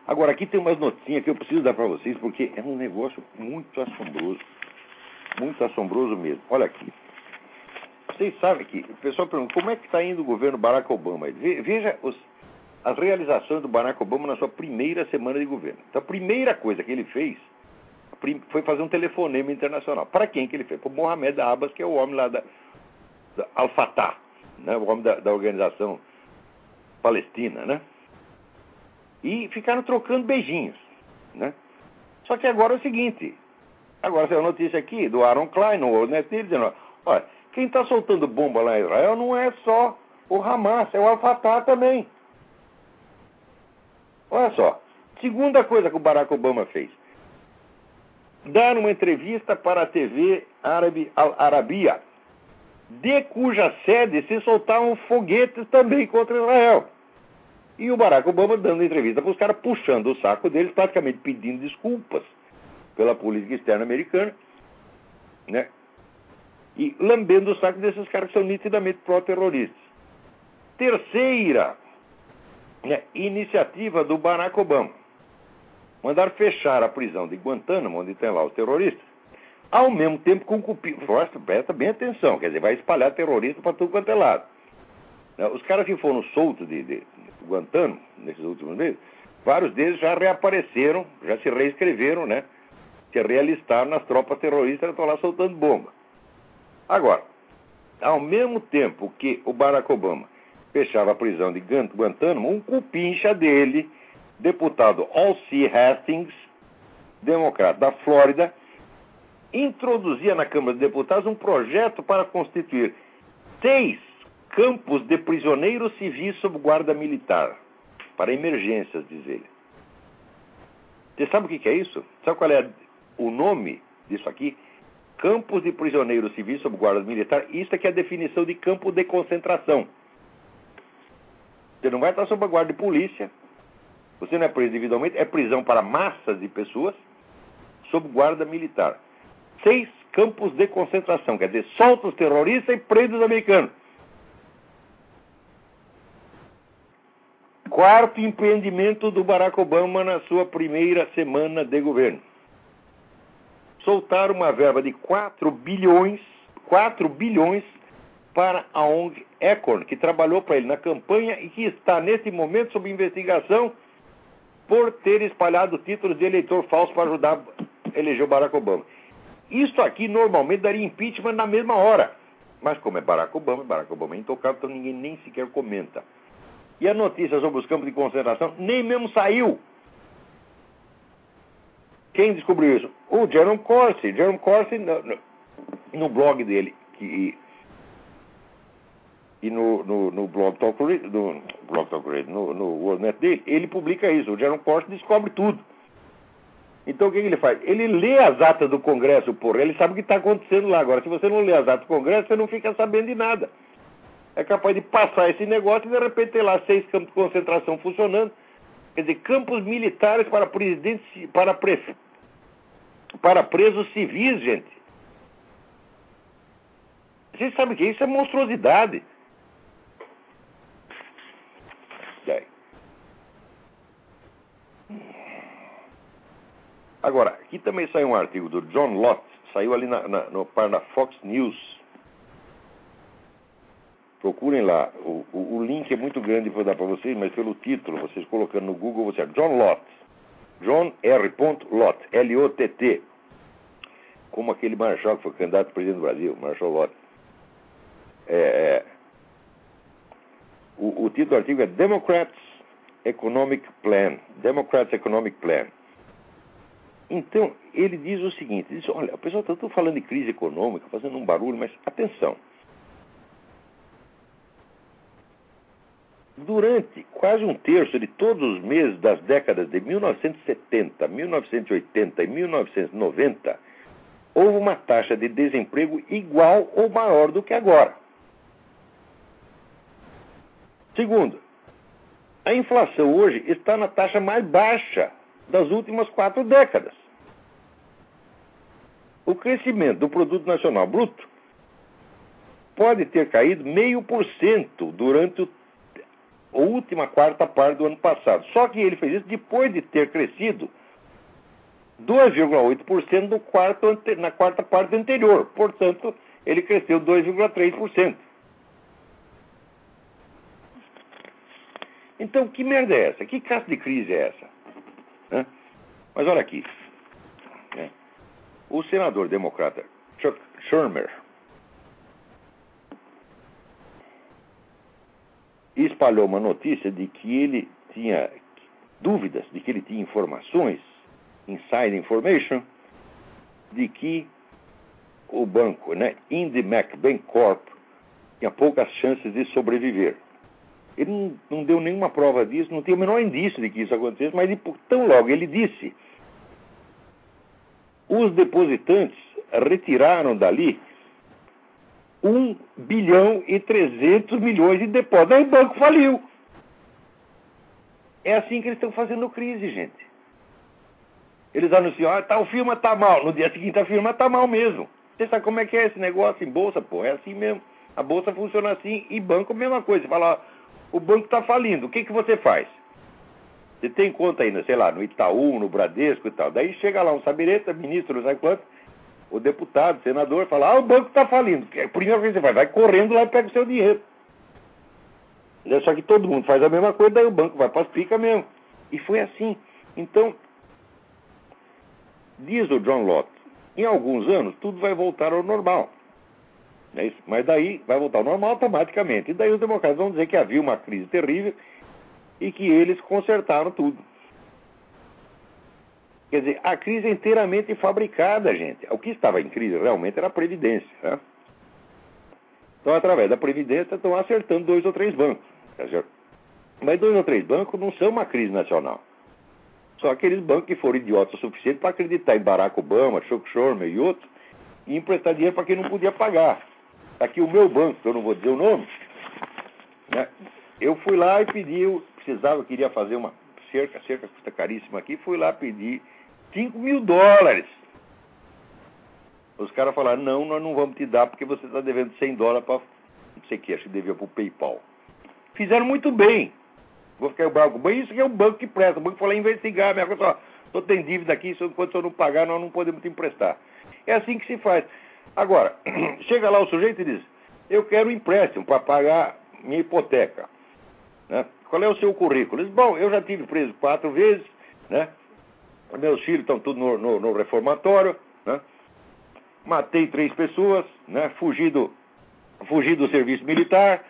Agora, aqui tem umas notinhas que eu preciso dar para vocês, porque é um negócio muito assombroso. Muito assombroso mesmo. Olha aqui. Vocês sabem que o pessoal pergunta como é que está indo o governo Barack Obama. Veja os, as realizações do Barack Obama na sua primeira semana de governo. Então, a primeira coisa que ele fez foi fazer um telefonema internacional. Para quem que ele fez? Para o Mohamed Abbas, que é o homem lá da, da Al-Fatah, né? o homem da, da organização palestina, né? E ficaram trocando beijinhos, né? Só que agora é o seguinte, agora saiu a notícia aqui do Aaron Klein, no World dizendo, olha, quem está soltando bomba lá em Israel não é só o Hamas, é o Al-Fatah também. Olha só, segunda coisa que o Barack Obama fez dar uma entrevista para a TV árabe Al Arabia, de cuja sede se soltavam foguetes também contra Israel. E o Barack Obama dando entrevista para os caras, puxando o saco deles, praticamente pedindo desculpas pela política externa americana, né? E lambendo o saco desses caras que são nitidamente pró-terroristas. Terceira né, iniciativa do Barack Obama mandar fechar a prisão de Guantánamo, onde tem lá os terroristas, ao mesmo tempo com cupim. Presta bem atenção, quer dizer, vai espalhar terrorista para tudo quanto é lado. Né, os caras que foram soltos de, de Guantánamo nesses últimos meses, vários deles já reapareceram, já se reescreveram, né? Se realistaram nas tropas terroristas e estão lá soltando bomba. Agora, ao mesmo tempo que o Barack Obama fechava a prisão de Guantánamo, um cupincha dele deputado Alcee Hastings, democrata da Flórida, introduzia na Câmara de Deputados um projeto para constituir seis campos de prisioneiros civis sob guarda militar, para emergências, diz ele. Você sabe o que, que é isso? Sabe qual é o nome disso aqui? Campos de prisioneiros civis sob guarda militar. Isso aqui é a definição de campo de concentração. Você não vai estar sob a guarda de polícia. Você não é preso individualmente. É prisão para massas de pessoas sob guarda militar. Seis campos de concentração. Quer dizer, solta os terroristas e prende os americanos. Quarto empreendimento do Barack Obama na sua primeira semana de governo. Soltar uma verba de 4 bilhões, 4 bilhões para a ONG Econ, que trabalhou para ele na campanha e que está nesse momento sob investigação por ter espalhado títulos de eleitor falso para ajudar a eleger o Barack Obama. Isso aqui normalmente daria impeachment na mesma hora. Mas como é Barack Obama, Barack Obama é intocável, então ninguém nem sequer comenta. E a notícia sobre os campos de concentração nem mesmo saiu. Quem descobriu isso? O Jerome Corsi. Jerome Corsi, no, no, blog dele, que, e no, no, no blog Talk no, blog Talk Radio, no, no dele, ele publica isso. O Jerome Corsi descobre tudo. Então o que, que, ele faz? Ele lê as atas do Congresso, porra, ele sabe o que está acontecendo lá. Agora, se você não lê as atas do Congresso, você não fica sabendo de nada é capaz de passar esse negócio e de repente ter lá seis campos de concentração funcionando. Quer dizer, campos militares para presidentes, para, pre, para presos civis, gente. Vocês sabem que isso é monstruosidade. Agora, aqui também saiu um artigo do John Lott, saiu ali na, na, no, na Fox News Procurem lá. O, o, o link é muito grande para dar para vocês, mas pelo título, vocês colocando no Google, você John Lott. John R. Lott. L-O-T-T. Como aquele marechal que foi candidato a presidente do Brasil, Marshall Lott. É, é, o, o título do artigo é Democrats Economic Plan. Democrats Economic Plan. Então, ele diz o seguinte: diz, olha, o pessoal está tudo falando de crise econômica, fazendo um barulho, mas atenção. Durante quase um terço de todos os meses das décadas de 1970, 1980 e 1990, houve uma taxa de desemprego igual ou maior do que agora. Segundo, a inflação hoje está na taxa mais baixa das últimas quatro décadas. O crescimento do produto nacional bruto pode ter caído meio por cento durante o última quarta parte do ano passado. Só que ele fez isso depois de ter crescido 2,8% quarto, na quarta parte anterior. Portanto, ele cresceu 2,3%. Então, que merda é essa? Que caça de crise é essa? Mas olha aqui. Né? O senador democrata Chuck Schumer espalhou uma notícia de que ele tinha dúvidas, de que ele tinha informações, inside information, de que o banco, né, IndyMac Bank Corp, tinha poucas chances de sobreviver. Ele não, não, deu nenhuma prova disso, não tem o menor indício de que isso acontecesse, mas ele, tão logo ele disse, os depositantes retiraram dali 1 bilhão e 300 milhões de depósitos. Aí o banco faliu. É assim que eles estão fazendo crise, gente. Eles anunciam, ah, tal firma está mal. No dia seguinte a firma está mal mesmo. Você sabe como é que é esse negócio em bolsa, pô? É assim mesmo. A bolsa funciona assim e banco mesma coisa. Você fala, o banco está falindo, o que, que você faz? Você tem conta ainda, sei lá, no Itaú, no Bradesco e tal. Daí chega lá um sabireta, ministro, não sabe quanto, o deputado, o senador, fala, ah, o banco está falindo. A primeira coisa que você faz, vai correndo lá e pega o seu dinheiro. Só que todo mundo faz a mesma coisa, daí o banco vai para as picas mesmo. E foi assim. Então, diz o John Lott, em alguns anos tudo vai voltar ao normal. É Mas daí vai voltar ao normal automaticamente. E daí os democratas vão dizer que havia uma crise terrível e que eles consertaram tudo. Quer dizer, a crise é inteiramente fabricada, gente. O que estava em crise realmente era a Previdência. Né? Então, através da Previdência, estão acertando dois ou três bancos. Tá Mas dois ou três bancos não são uma crise nacional. Só aqueles bancos que foram idiotas o suficiente para acreditar em Barack Obama, Chuck Schumer e outros, e emprestar dinheiro para quem não podia pagar. Aqui o meu banco, que eu não vou dizer o nome, né, eu fui lá e pedi, eu precisava, queria fazer uma cerca, cerca custa caríssima aqui, fui lá pedir 5 mil dólares. Os caras falaram, não, nós não vamos te dar porque você está devendo 100 dólares para, não sei o que, acho que devia para o PayPal. Fizeram muito bem. Vou ficar o banco. Isso que é um banco que presta. O banco falou investigar. Minha coisa, estou tem dívida aqui, enquanto eu não pagar, nós não podemos te emprestar. É assim que se faz. Agora, chega lá o sujeito e diz, eu quero um empréstimo para pagar minha hipoteca. Né? Qual é o seu currículo? Diz, bom, eu já tive preso quatro vezes, né? Meus filhos estão tudo no, no, no reformatório, né? Matei três pessoas, né? Fugi do, fugi do serviço militar,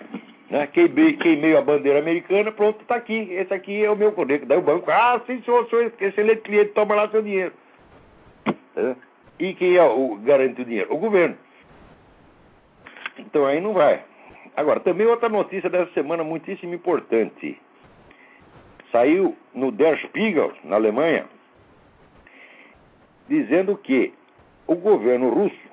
né? Queimei, queimei a bandeira americana, pronto, está aqui. Esse aqui é o meu currículo. Daí o banco, ah, sim, senhor, senhor, excelente cliente, toma lá seu dinheiro. Tá? E quem é o garante o dinheiro? O governo. Então aí não vai. Agora, também outra notícia dessa semana muitíssimo importante. Saiu no Der Spiegel, na Alemanha, dizendo que o governo russo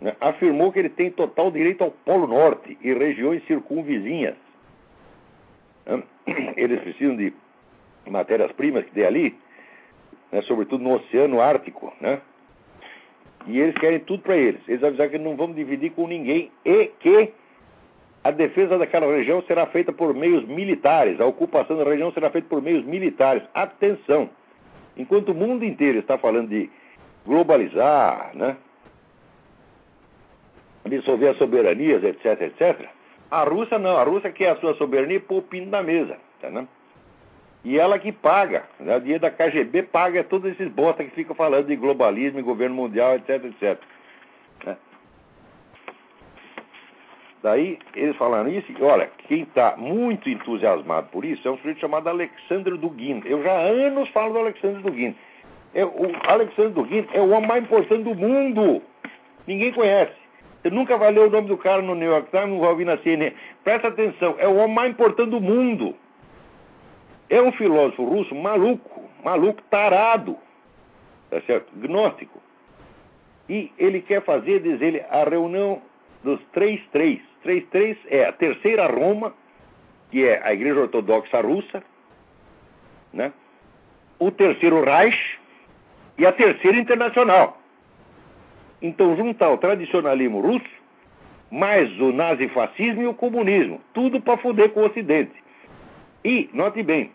né, afirmou que ele tem total direito ao Polo Norte e regiões circunvizinhas. Eles precisam de matérias-primas que tem ali, né, sobretudo no Oceano Ártico, né? E eles querem tudo para eles. Eles avisaram que não vão dividir com ninguém e que a defesa daquela região será feita por meios militares. A ocupação da região será feita por meios militares. Atenção! Enquanto o mundo inteiro está falando de globalizar, né? dissolver as soberanias, etc, etc. A Rússia não, a Rússia quer a sua soberania pôr o pino na mesa, tá, né? E ela que paga, né? o dinheiro da KGB paga todos esses bosta que ficam falando de globalismo e governo mundial, etc, etc. Né? Daí eles falaram isso, e olha, quem está muito entusiasmado por isso é um sujeito chamado Alexandre Dugin. Eu já há anos falo do Alexandre Dugin. É, o Alexandre Dugin é o homem mais importante do mundo. Ninguém conhece. Você nunca vai ler o nome do cara no New York Times, não vai ouvir na CNN. Presta atenção, é o homem mais importante do mundo. É um filósofo russo maluco, maluco, tarado, tá certo? Gnóstico. E ele quer fazer, diz ele, a reunião dos três três. Três três é a terceira Roma, que é a Igreja Ortodoxa Russa, né? o terceiro Reich e a terceira Internacional. Então, juntar o tradicionalismo russo, mais o nazifascismo e o comunismo, tudo para foder com o Ocidente. E, note bem,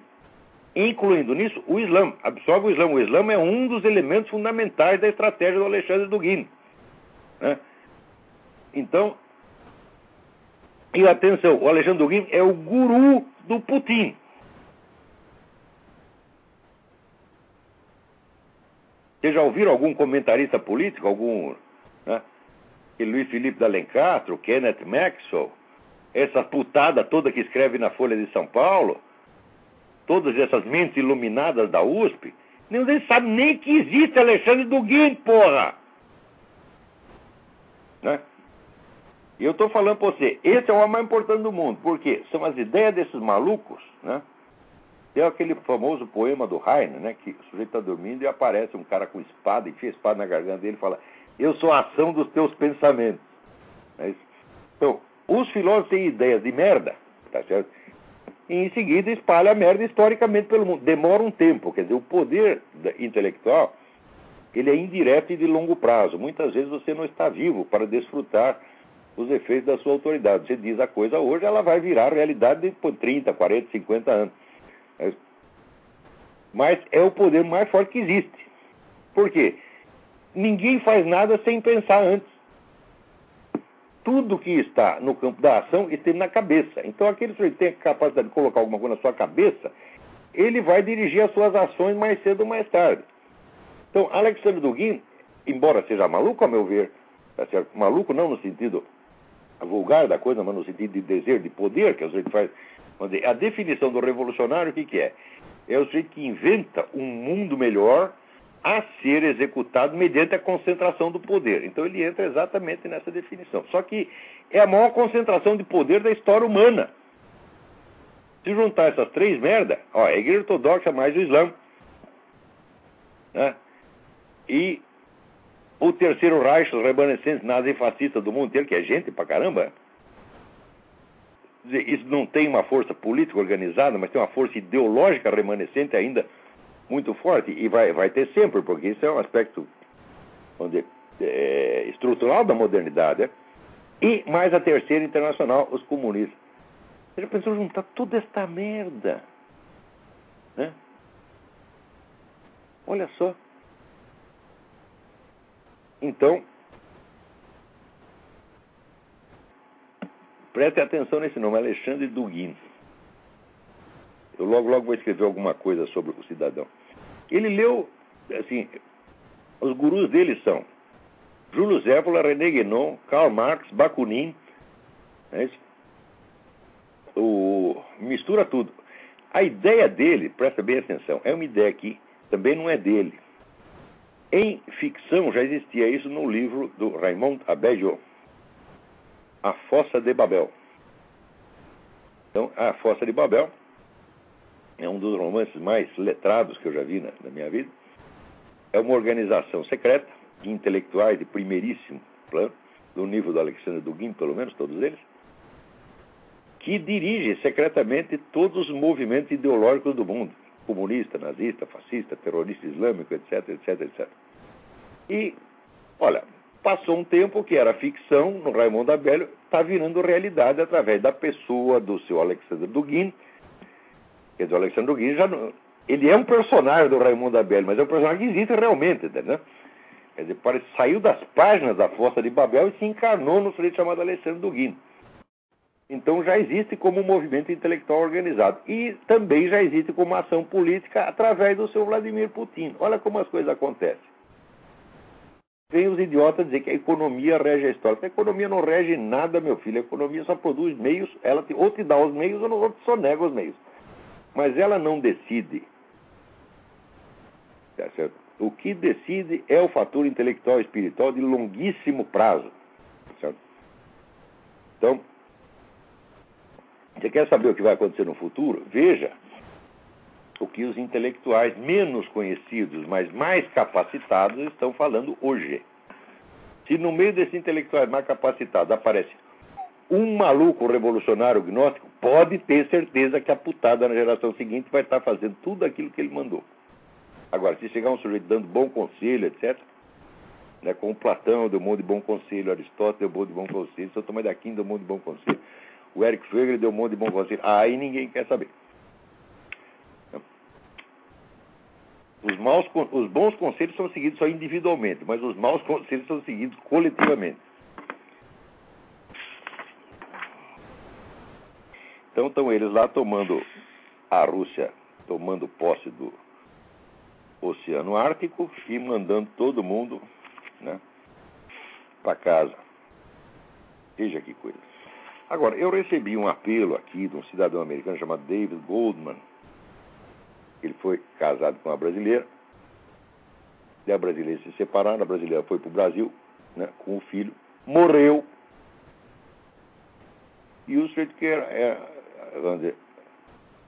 incluindo nisso o Islã, absorve o Islã. O Islã é um dos elementos fundamentais da estratégia do Alexandre Dugin. Né? Então, e atenção, o Alexandre Dugin é o guru do Putin. Vocês já ouviram algum comentarista político, algum. Né? Luiz Felipe D'Alencastro, Kenneth Maxwell, essa putada toda que escreve na Folha de São Paulo, todas essas mentes iluminadas da USP, ninguém sabe nem que existe Alexandre Duguin, porra! Né? E eu estou falando para você, esse é o mais importante do mundo, porque são as ideias desses malucos, né? Tem aquele famoso poema do Heine, né? Que o sujeito está dormindo e aparece um cara com espada, enfia a espada na garganta dele e fala: Eu sou a ação dos teus pensamentos. É então, os filósofos têm ideias de merda, tá certo? E em seguida espalha a merda historicamente pelo mundo. Demora um tempo, quer dizer, o poder intelectual ele é indireto e de longo prazo. Muitas vezes você não está vivo para desfrutar os efeitos da sua autoridade. Você diz a coisa hoje, ela vai virar realidade depois de 30, 40, 50 anos. É. Mas é o poder mais forte que existe. Por quê? Ninguém faz nada sem pensar antes. Tudo que está no campo da ação está na cabeça. Então, aquele que tem a capacidade de colocar alguma coisa na sua cabeça, ele vai dirigir as suas ações mais cedo ou mais tarde. Então, Alexandre Dugin, embora seja maluco, a meu ver, tá maluco não no sentido vulgar da coisa, mas no sentido de desejo, de poder, que a gente faz a definição do revolucionário, o que, que é? É o sujeito que inventa um mundo melhor a ser executado mediante a concentração do poder. Então ele entra exatamente nessa definição. Só que é a maior concentração de poder da história humana. Se juntar essas três merda, ó, a igreja ortodoxa mais o islã, Né? E o terceiro Reich, os remanescentes nazifascistas do mundo inteiro, que é gente pra caramba. Isso não tem uma força política organizada, mas tem uma força ideológica remanescente ainda muito forte. E vai, vai ter sempre, porque isso é um aspecto onde, é, estrutural da modernidade. Né? E mais a terceira internacional, os comunistas. Você já pensou juntar toda esta merda? Né? Olha só. Então, preste atenção nesse nome, Alexandre Dugin. Eu logo, logo vou escrever alguma coisa sobre o cidadão. Ele leu, assim, os gurus dele são Júlio Zévola, René Guénon, Karl Marx, Bakunin. É? O, mistura tudo. A ideia dele, presta bem atenção, é uma ideia que também não é dele. Em ficção já existia isso no livro do Raymond Abejo, A Fossa de Babel. Então, A Fossa de Babel é um dos romances mais letrados que eu já vi na, na minha vida. É uma organização secreta de intelectuais de primeiríssimo plano, do nível do Alexandre Dugin, pelo menos todos eles, que dirige secretamente todos os movimentos ideológicos do mundo comunista, nazista, fascista, terrorista islâmico, etc, etc, etc. E, olha, passou um tempo que era ficção no Raimundo Abelho, está virando realidade através da pessoa do seu Alexandre Dugin. Quer dizer, o Alexandre Dugin já não, ele é um personagem do Raimundo Abelho, mas é um personagem que existe realmente, entendeu? Quer dizer, parece, saiu das páginas da Força de Babel e se encarnou no sujeito chamado Alexandre Dugin. Então já existe como um movimento intelectual organizado. E também já existe como ação política através do seu Vladimir Putin. Olha como as coisas acontecem. Vem os idiotas dizer que a economia rege a história. A economia não rege nada, meu filho. A economia só produz meios, ela te, ou te dá os meios ou não só nega os meios. Mas ela não decide. Tá certo? O que decide é o fator intelectual e espiritual de longuíssimo prazo. Tá certo? Então, você quer saber o que vai acontecer no futuro? Veja o que os intelectuais menos conhecidos, mas mais capacitados, estão falando hoje. Se no meio desses intelectuais mais capacitados aparece um maluco revolucionário gnóstico, pode ter certeza que a putada na geração seguinte vai estar fazendo tudo aquilo que ele mandou. Agora, se chegar um sujeito dando bom conselho, etc., né, como Platão deu um monte de bom conselho, Aristóteles deu um monte de bom conselho, São Tomé da Aquino deu um monte de bom conselho, o Eric Fegel deu um monte de bom conselho. Aí ninguém quer saber. Os, maus, os bons conselhos são seguidos só individualmente, mas os maus conselhos são seguidos coletivamente. Então estão eles lá tomando a Rússia tomando posse do Oceano Ártico e mandando todo mundo né, para casa. Veja que coisa. Agora, eu recebi um apelo aqui de um cidadão americano chamado David Goldman. Ele foi casado com uma brasileira. E a brasileira se separaram, a brasileira foi para o Brasil né, com o filho, morreu. E o sujeito que era, era é, vamos dizer,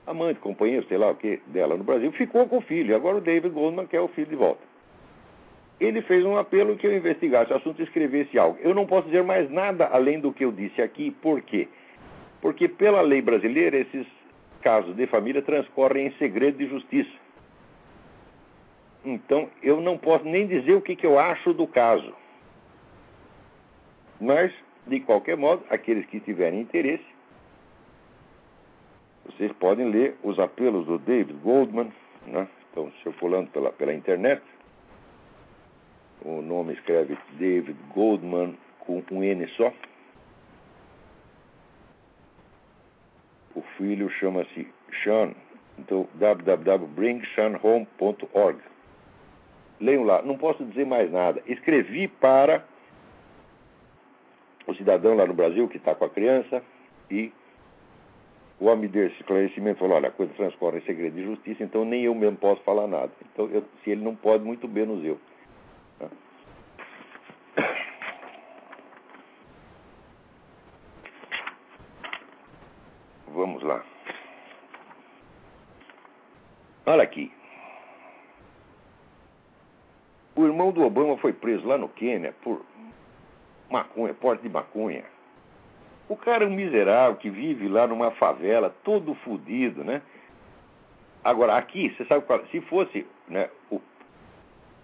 amante, companheiro, sei lá o que, dela no Brasil, ficou com o filho. Agora o David Goldman quer o filho de volta ele fez um apelo que eu investigasse o assunto e escrevesse algo. Eu não posso dizer mais nada além do que eu disse aqui, por quê? Porque pela lei brasileira esses casos de família transcorrem em segredo de justiça. Então eu não posso nem dizer o que, que eu acho do caso. Mas, de qualquer modo, aqueles que tiverem interesse, vocês podem ler os apelos do David Goldman, né? estão circulando pela, pela internet o nome escreve David Goldman com um N só. O filho chama-se Sean, então www.bringseanhome.org. Leiam lá, não posso dizer mais nada. Escrevi para o cidadão lá no Brasil que está com a criança e o homem desse esclarecimento falou: olha, a coisa transcorre em segredo de justiça, então nem eu mesmo posso falar nada. Então, eu, se ele não pode, muito menos eu. Vamos lá. Olha aqui. O irmão do Obama foi preso lá no Quênia por maconha, porte de maconha. O cara é um miserável que vive lá numa favela, todo fodido, né? Agora, aqui, você sabe qual, se fosse né, o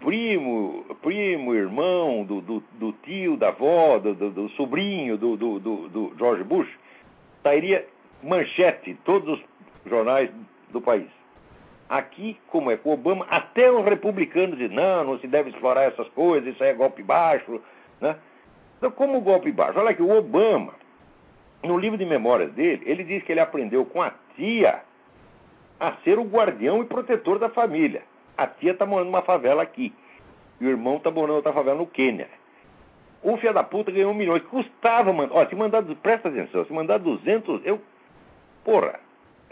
primo, primo, irmão do, do, do tio, da avó, do, do, do sobrinho do, do, do, George Bush, sairia manchete todos os jornais do país. Aqui, como é com Obama, até os republicanos dizem, não, não se deve explorar essas coisas, isso aí é golpe baixo. Né? Então, como golpe baixo? Olha aqui, o Obama, no livro de memórias dele, ele diz que ele aprendeu com a tia a ser o guardião e protetor da família. A tia está morando numa favela aqui. E o irmão está morando em outra favela no Quênia. O filho da puta ganhou um milhão. Custava. Ó, se mandar, presta atenção, se mandar 200, eu. Porra,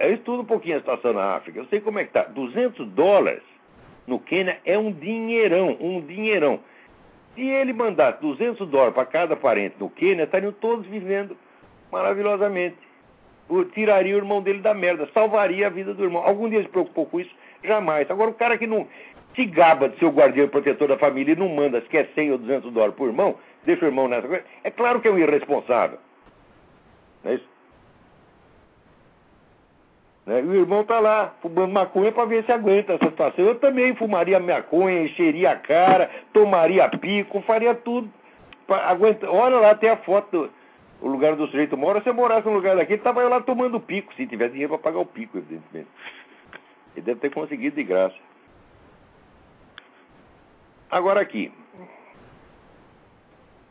eu estudo um pouquinho a situação na África. Eu sei como é que tá. 200 dólares no Quênia é um dinheirão, um dinheirão. Se ele mandasse 200 dólares para cada parente no Quênia, estariam todos vivendo maravilhosamente. Tiraria o irmão dele da merda, salvaria a vida do irmão. Algum dia se preocupou com isso? Jamais. Agora, o cara que não se gaba de ser o guardião e protetor da família e não manda, se quer 100 ou 200 dólares por irmão, deixa o irmão nessa coisa, é claro que é um irresponsável. Não é isso? Né? E o irmão está lá, fumando maconha para ver se aguenta essa situação. Eu também fumaria maconha, encheria a cara, tomaria pico, faria tudo. Pra aguentar. Olha lá, tem a foto do lugar do sujeito mora. Se eu morasse no lugar daquele, estava lá tomando pico, se tivesse dinheiro para pagar o pico, evidentemente. Ele deve ter conseguido de graça. Agora aqui.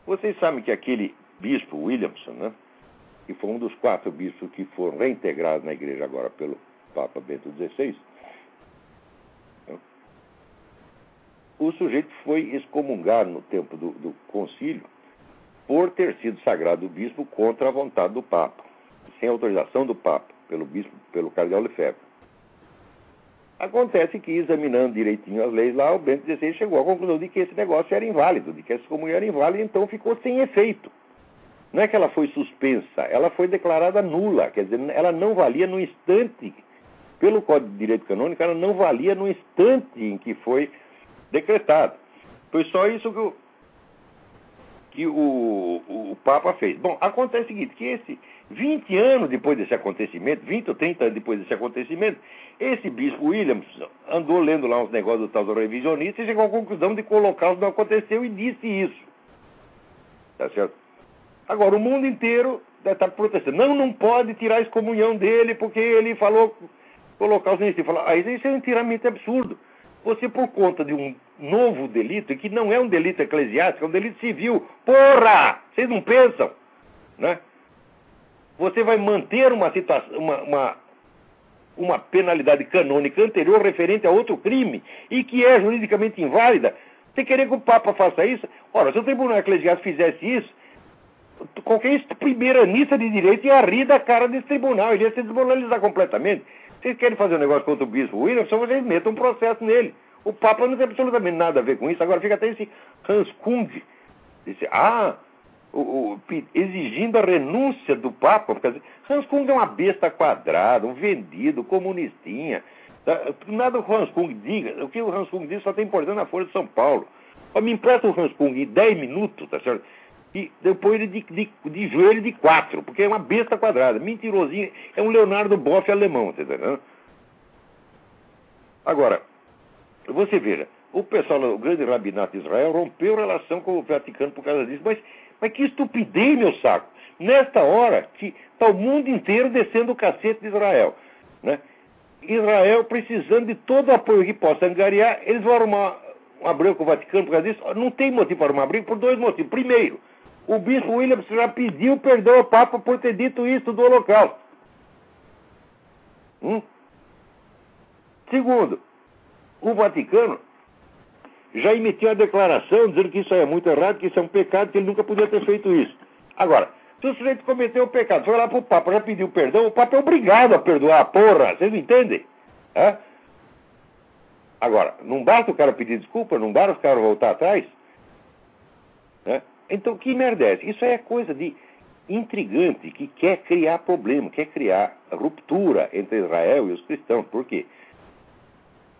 Vocês sabem que aquele bispo Williamson, né, que foi um dos quatro bispos que foram reintegrados na igreja agora pelo Papa Bento XVI, o sujeito foi excomungado no tempo do, do concílio por ter sido sagrado bispo contra a vontade do Papa, sem autorização do Papa, pelo bispo, pelo cardeal Lefebvre. Acontece que, examinando direitinho as leis lá, o Bento XVI chegou à conclusão de que esse negócio era inválido, de que essa comunhão era inválida, então ficou sem efeito. Não é que ela foi suspensa, ela foi declarada nula, quer dizer, ela não valia no instante, pelo Código de Direito Canônico, ela não valia no instante em que foi decretado. Foi só isso que o, que o, o, Papa fez. Bom, acontece o seguinte, que esse 20 anos depois desse acontecimento, 20 ou 30 anos depois desse acontecimento, esse bispo Williams andou lendo lá uns negócios do tal do revisionista e chegou à conclusão de que o holocausto não aconteceu e disse isso. Tá certo? Agora, o mundo inteiro deve estar protestando. Não, não pode tirar a excomunhão dele porque ele falou que o holocausto não existe. Fala, ah, isso é inteiramente absurdo. Você, por conta de um novo delito, que não é um delito eclesiástico, é um delito civil, porra! Vocês não pensam? Né? Você vai manter uma situação, uma, uma uma penalidade canônica anterior referente a outro crime e que é juridicamente inválida, você querer que o Papa faça isso? Ora, se o Tribunal Eclesiástico fizesse isso, qualquer primeiranista de direito ia rir da cara desse tribunal, ele ia se desmoralizar completamente. Vocês querem fazer um negócio contra o bispo William, só vocês metam um processo nele. O Papa não tem absolutamente nada a ver com isso. Agora fica até esse Hans Kung. Esse, ah, o, o, exigindo a renúncia do Papa. Porque Hans Kung é uma besta quadrada, um vendido, comunistinha. Tá? Nada o Hans Kung diga. O que o Hans Kung diz só tem importância na Folha de São Paulo. Me empresta o Hans Kung em 10 minutos, tá certo? E depois ele de, de, de joelho de quatro, porque é uma besta quadrada, mentirosinho, é um Leonardo Boff alemão, tá? Agora, você veja, o pessoal, o grande rabinato de Israel rompeu relação com o Vaticano por causa disso, mas mas que estupidez, meu saco. Nesta hora que está o mundo inteiro descendo o cacete de Israel. Né? Israel precisando de todo o apoio que possa angariar, eles vão arrumar uma briga com o Vaticano por causa disso. Não tem motivo para arrumar briga por dois motivos. Primeiro, o bispo Williams já pediu perdão ao Papa por ter dito isso do Holocausto. Hum? Segundo, o Vaticano já emitiu a declaração dizendo que isso é muito errado, que isso é um pecado, que ele nunca podia ter feito isso. Agora, se o sujeito cometeu o pecado, foi lá para o Papa, já pediu perdão, o Papa é obrigado a perdoar, porra, vocês entendem? É? Agora, não basta o cara pedir desculpa, não basta o cara voltar atrás? É? Então, que merda é essa? Isso é coisa de intrigante que quer criar problema, quer criar ruptura entre Israel e os cristãos. Por quê?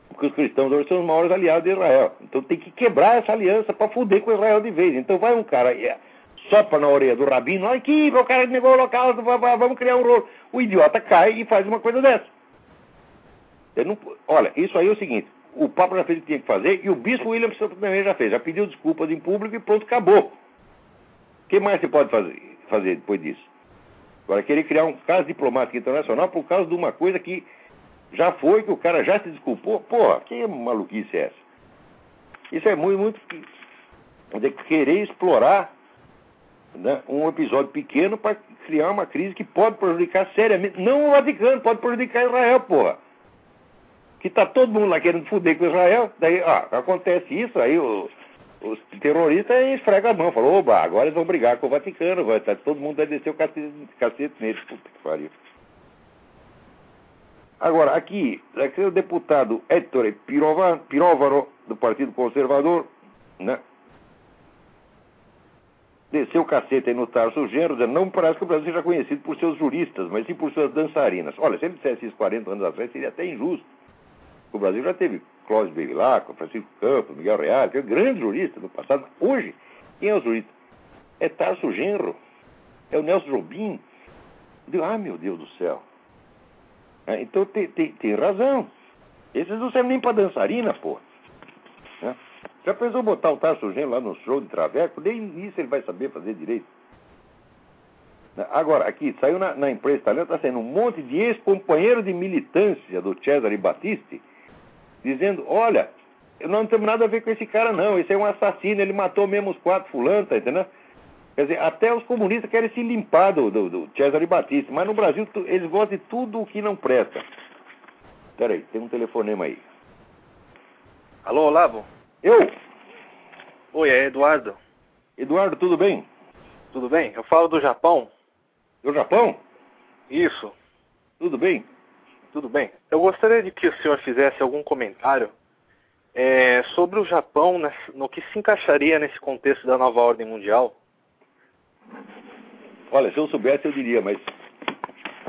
Porque os cristãos hoje são os maiores aliados de Israel. Então tem que quebrar essa aliança para fuder com Israel de vez. Então vai um cara e sopra na orelha do rabino, olha aqui, o cara negou o local, vamos criar um rolo. O idiota cai e faz uma coisa dessa. Não, olha, isso aí é o seguinte, o Papa já fez o que tinha que fazer e o Bispo William também já fez, já pediu desculpas em público e pronto, acabou. O que mais se pode fazer, fazer depois disso? Agora, querer criar um caso diplomático internacional por causa de uma coisa que já foi, que o cara já se desculpou. Porra, que maluquice é essa? Isso é muito, muito. De querer explorar né, um episódio pequeno para criar uma crise que pode prejudicar seriamente, não o Vaticano, pode prejudicar Israel, porra. Que está todo mundo lá querendo fuder com Israel, daí ah, acontece isso, aí o, os terroristas esfregam a mão, falam, oba, agora eles vão brigar com o Vaticano, vai, tá, todo mundo vai descer o cacete, cacete neles, puta que pariu. Agora, aqui, aqui o deputado Ettore Pirovaro, do Partido Conservador, né, desceu o cacete aí no Tarso Genro, dizendo, não parece que o Brasil seja conhecido por seus juristas, mas sim por suas dançarinas. Olha, se ele dissesse isso 40 anos atrás, seria até injusto. O Brasil já teve Cláudio Bevilacqua, Francisco Campos, Miguel Real, que é grande jurista no passado. Hoje, quem é o jurista? É Tarso Genro, é o Nelson Jobim. Digo, ah, meu Deus do céu. É, então tem, tem, tem, razão. Esses não servem nem para dançarina, pô. É. Já pensou botar o Tarso Genro lá no show de Traveco? Nem isso ele vai saber fazer direito. Agora, aqui, saiu na, na imprensa italiana, está saindo um monte de ex-companheiro de militância do Cesare Battisti, dizendo, olha, não temos nada a ver com esse cara não, esse é um assassino, ele matou mesmo os quatro fulanos, tá entendendo? Quer dizer, até os comunistas querem se limpar do, do, do Cesare Battisti, mas no Brasil eles gostam de tudo o que não presta. Peraí, tem um telefonema aí. Alô, Olavo? Eu? Oi, é Eduardo. Eduardo, tudo bem? Tudo bem? Eu falo do Japão. Do Japão? Isso. Tudo bem? Tudo bem. Eu gostaria de que o senhor fizesse algum comentário é, sobre o Japão, no que se encaixaria nesse contexto da nova ordem mundial. Olha, se eu soubesse eu diria, mas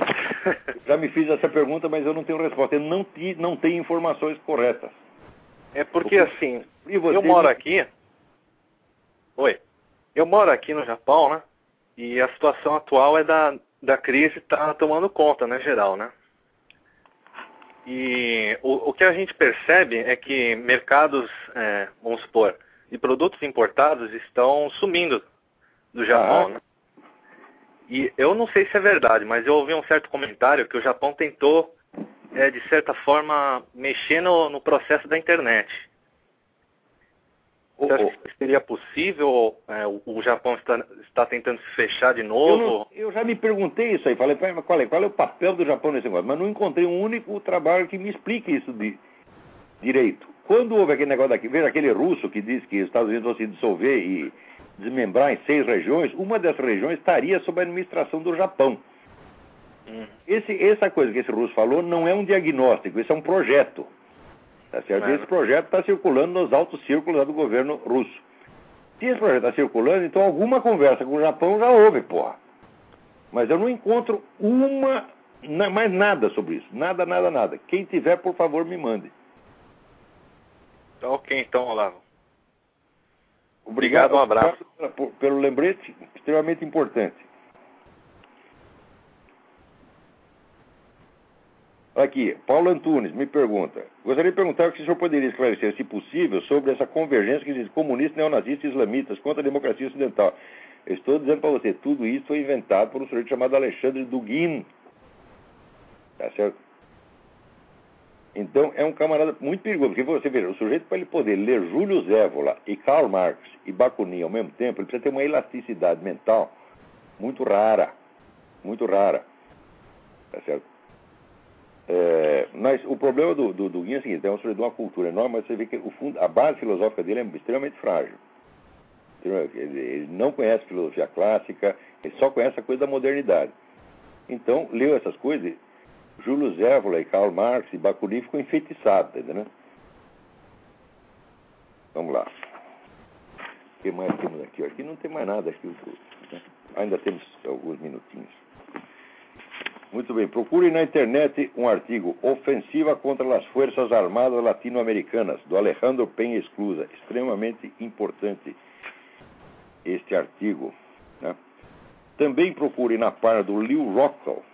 já me fiz essa pergunta, mas eu não tenho resposta. Eu não, não tenho informações corretas. É porque assim, eu moro aqui. Oi. Eu moro aqui no Japão, né? E a situação atual é da, da crise está tomando conta, né, geral, né? E o, o que a gente percebe é que mercados, é, vamos supor, de produtos importados estão sumindo do Japão, ah. né? E eu não sei se é verdade, mas eu ouvi um certo comentário que o Japão tentou, é, de certa forma, mexer no, no processo da internet. Você acha que seria possível? É, o Japão está, está tentando se fechar de novo? Eu, não, eu já me perguntei isso aí. Falei, mas qual é, qual é o papel do Japão nesse negócio? Mas não encontrei um único trabalho que me explique isso de direito. Quando houve aquele negócio daqui, veja aquele russo que disse que os Estados Unidos vão se dissolver e desmembrar em seis regiões, uma dessas regiões estaria sob a administração do Japão. Hum. Esse, essa coisa que esse russo falou não é um diagnóstico, isso é um projeto. Tá certo? Esse projeto está circulando nos altos círculos do governo russo. Se esse projeto está circulando, então alguma conversa com o Japão já houve, porra. Mas eu não encontro uma, mais nada sobre isso. Nada, nada, nada. Quem tiver, por favor, me mande. Tá ok, então, Olavo. Obrigado, Obrigado um abraço. Pelo lembrete extremamente importante. Aqui, Paulo Antunes me pergunta. Gostaria de perguntar se o senhor poderia esclarecer, se possível, sobre essa convergência que existe comunistas, neonazistas e islamitas contra a democracia ocidental. Eu estou dizendo para você, tudo isso foi inventado por um sujeito chamado Alexandre Dugin. Tá certo? Então, é um camarada muito perigoso, porque você veja, o sujeito, para ele poder ler Júlio Zévola e Karl Marx e Bakunin ao mesmo tempo, ele precisa ter uma elasticidade mental muito rara. Muito rara. Tá certo? É, mas o problema do, do, do é o seguinte, é um sujeito de uma cultura enorme, mas você vê que o fundo, a base filosófica dele é extremamente frágil. Ele não conhece filosofia clássica, ele só conhece a coisa da modernidade. Então, leu essas coisas, Júlio Zévola e Karl Marx e Bakunin ficou enfeitiçado, entendeu? Vamos lá. O que mais temos aqui? Aqui não tem mais nada. Aqui, né? Ainda temos alguns minutinhos. Muito bem. Procure na internet um artigo Ofensiva contra as Forças Armadas Latino-Americanas, do Alejandro Penha Exclusa. Extremamente importante este artigo. Né? Também procure na página do Leo Rockwell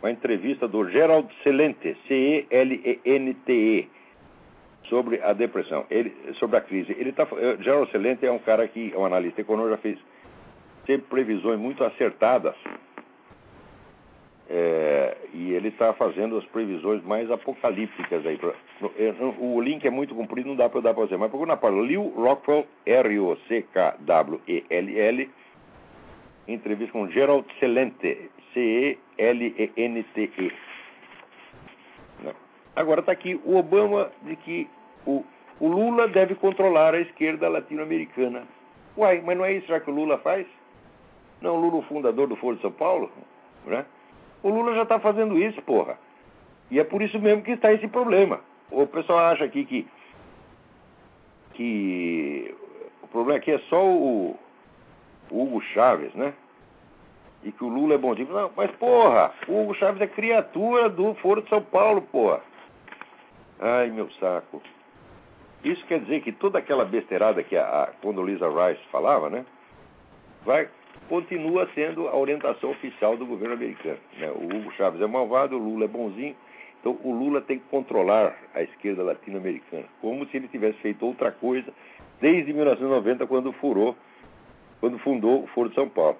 uma entrevista do Gerald Celente, C-E-L-E-N-T-E, sobre a depressão, ele, sobre a crise. Ele tá, eh, Gerald Celente é um cara que é um analista econômico, já fez sempre previsões muito acertadas é, e ele está fazendo as previsões mais apocalípticas aí. É, o link é muito comprido, não dá para dar para você, mas procura na página Leo Rockwell, R-O-C-K-W-E-L-L, entrevista com Gerald Celente, C-E-L-E-N-T-E. Né? Agora está aqui o Obama de que o, o Lula deve controlar a esquerda latino-americana. Uai, mas não é isso que o Lula faz? Não, o Lula, o fundador do Foro de São Paulo, né? O Lula já está fazendo isso, porra. E é por isso mesmo que está esse problema. O pessoal acha aqui que, que o problema aqui é só o, o Hugo Chaves, né? E que o Lula é bom tipo. Não, mas porra, o Hugo Chaves é criatura do Foro de São Paulo, porra. Ai, meu saco. Isso quer dizer que toda aquela besteirada que a, a Condoleezza Rice falava, né? Vai continua sendo a orientação oficial do governo americano. Né? O Hugo Chávez é malvado, o Lula é bonzinho. Então o Lula tem que controlar a esquerda latino-americana, como se ele tivesse feito outra coisa desde 1990, quando furou, quando fundou o Foro de São Paulo.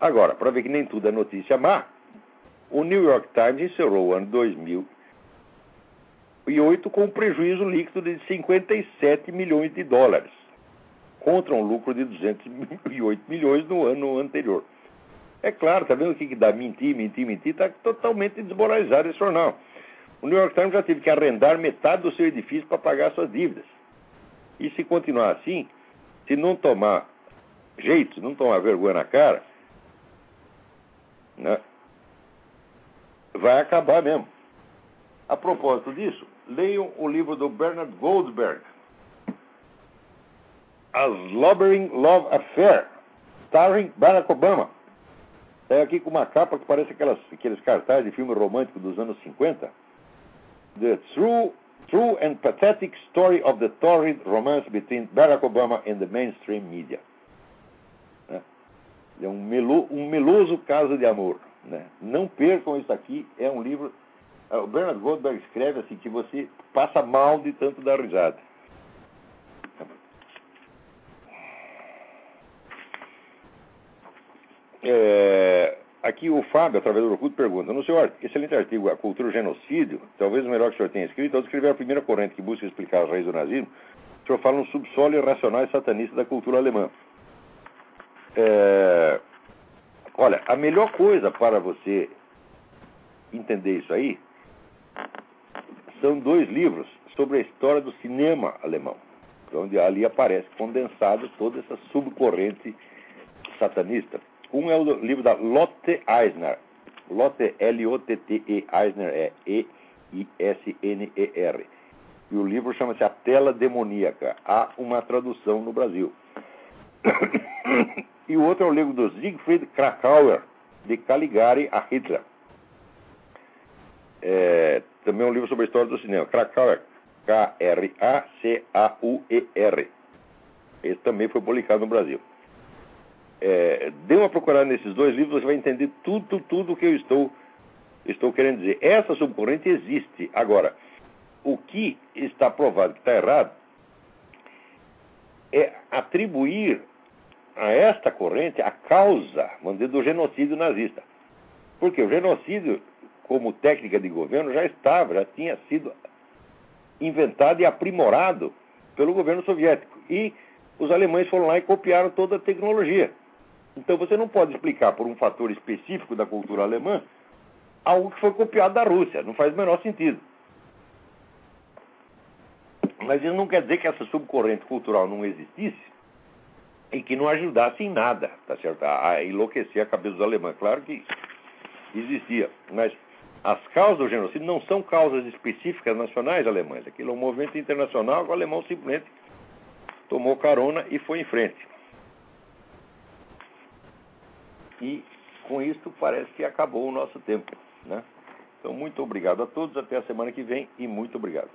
Agora, para ver que nem tudo é notícia má, o New York Times encerrou o ano 2008 com um prejuízo líquido de 57 milhões de dólares contra um lucro de 208 milhões no ano anterior. É claro, tá vendo o que, que dá mentir, mentir, mentir? Está totalmente desmoralizado esse jornal. O New York Times já teve que arrendar metade do seu edifício para pagar suas dívidas. E se continuar assim, se não tomar jeito, se não tomar vergonha na cara, né, vai acabar mesmo. A propósito disso, leiam o livro do Bernard Goldberg, a Slobbering Love Affair, starring Barack Obama. Saiu aqui com uma capa que parece aquelas, aqueles cartazes de filme romântico dos anos 50. The True, true and Pathetic Story of the Torrid Romance Between Barack Obama and the Mainstream Media. Né? É um, melo, um meloso caso de amor. Né? Não percam isso aqui, é um livro. O Bernard Goldberg escreve assim que você passa mal de tanto dar risada. É, aqui o Fábio, através do Orkut, pergunta: No seu excelente artigo A Cultura e o Genocídio, talvez o melhor que o senhor tenha escrito, ao descrever a primeira corrente que busca explicar as raízes do nazismo, o senhor fala um subsolo irracional e satanista da cultura alemã. É, olha, a melhor coisa para você entender isso aí são dois livros sobre a história do cinema alemão, onde ali aparece condensado toda essa subcorrente satanista. Um é o livro da Lotte Eisner. Lotte, L-O-T-T-E, Eisner é E-I-S-N-E-R. E o livro chama-se A Tela Demoníaca. Há uma tradução no Brasil. e o outro é o livro do Siegfried Krakauer, de Caligari a Hitler. É, também é um livro sobre a história do cinema. Krakauer, K-R-A-C-A-U-E-R. Esse também foi publicado no Brasil é, dê uma procurada nesses dois livros, você vai entender tudo, tudo que eu estou, estou querendo dizer. Essa subcorrente existe. Agora, o que está provado que está errado é atribuir a esta corrente a causa, do genocídio nazista. Porque o genocídio, como técnica de governo, já estava, já tinha sido inventado e aprimorado pelo governo soviético. E os alemães foram lá e copiaram toda a tecnologia. Então você não pode explicar por um fator específico da cultura alemã algo que foi copiado da Rússia. Não faz o menor sentido. Mas isso não quer dizer que essa subcorrente cultural não existisse e que não ajudasse em nada, tá certo? A enlouquecer a cabeça dos alemães. Claro que existia, mas as causas do genocídio não são causas específicas nacionais alemãs. Aquilo é um movimento internacional que o alemão simplesmente tomou carona e foi em frente. E com isso parece que acabou o nosso tempo. Né? Então, muito obrigado a todos. Até a semana que vem e muito obrigado.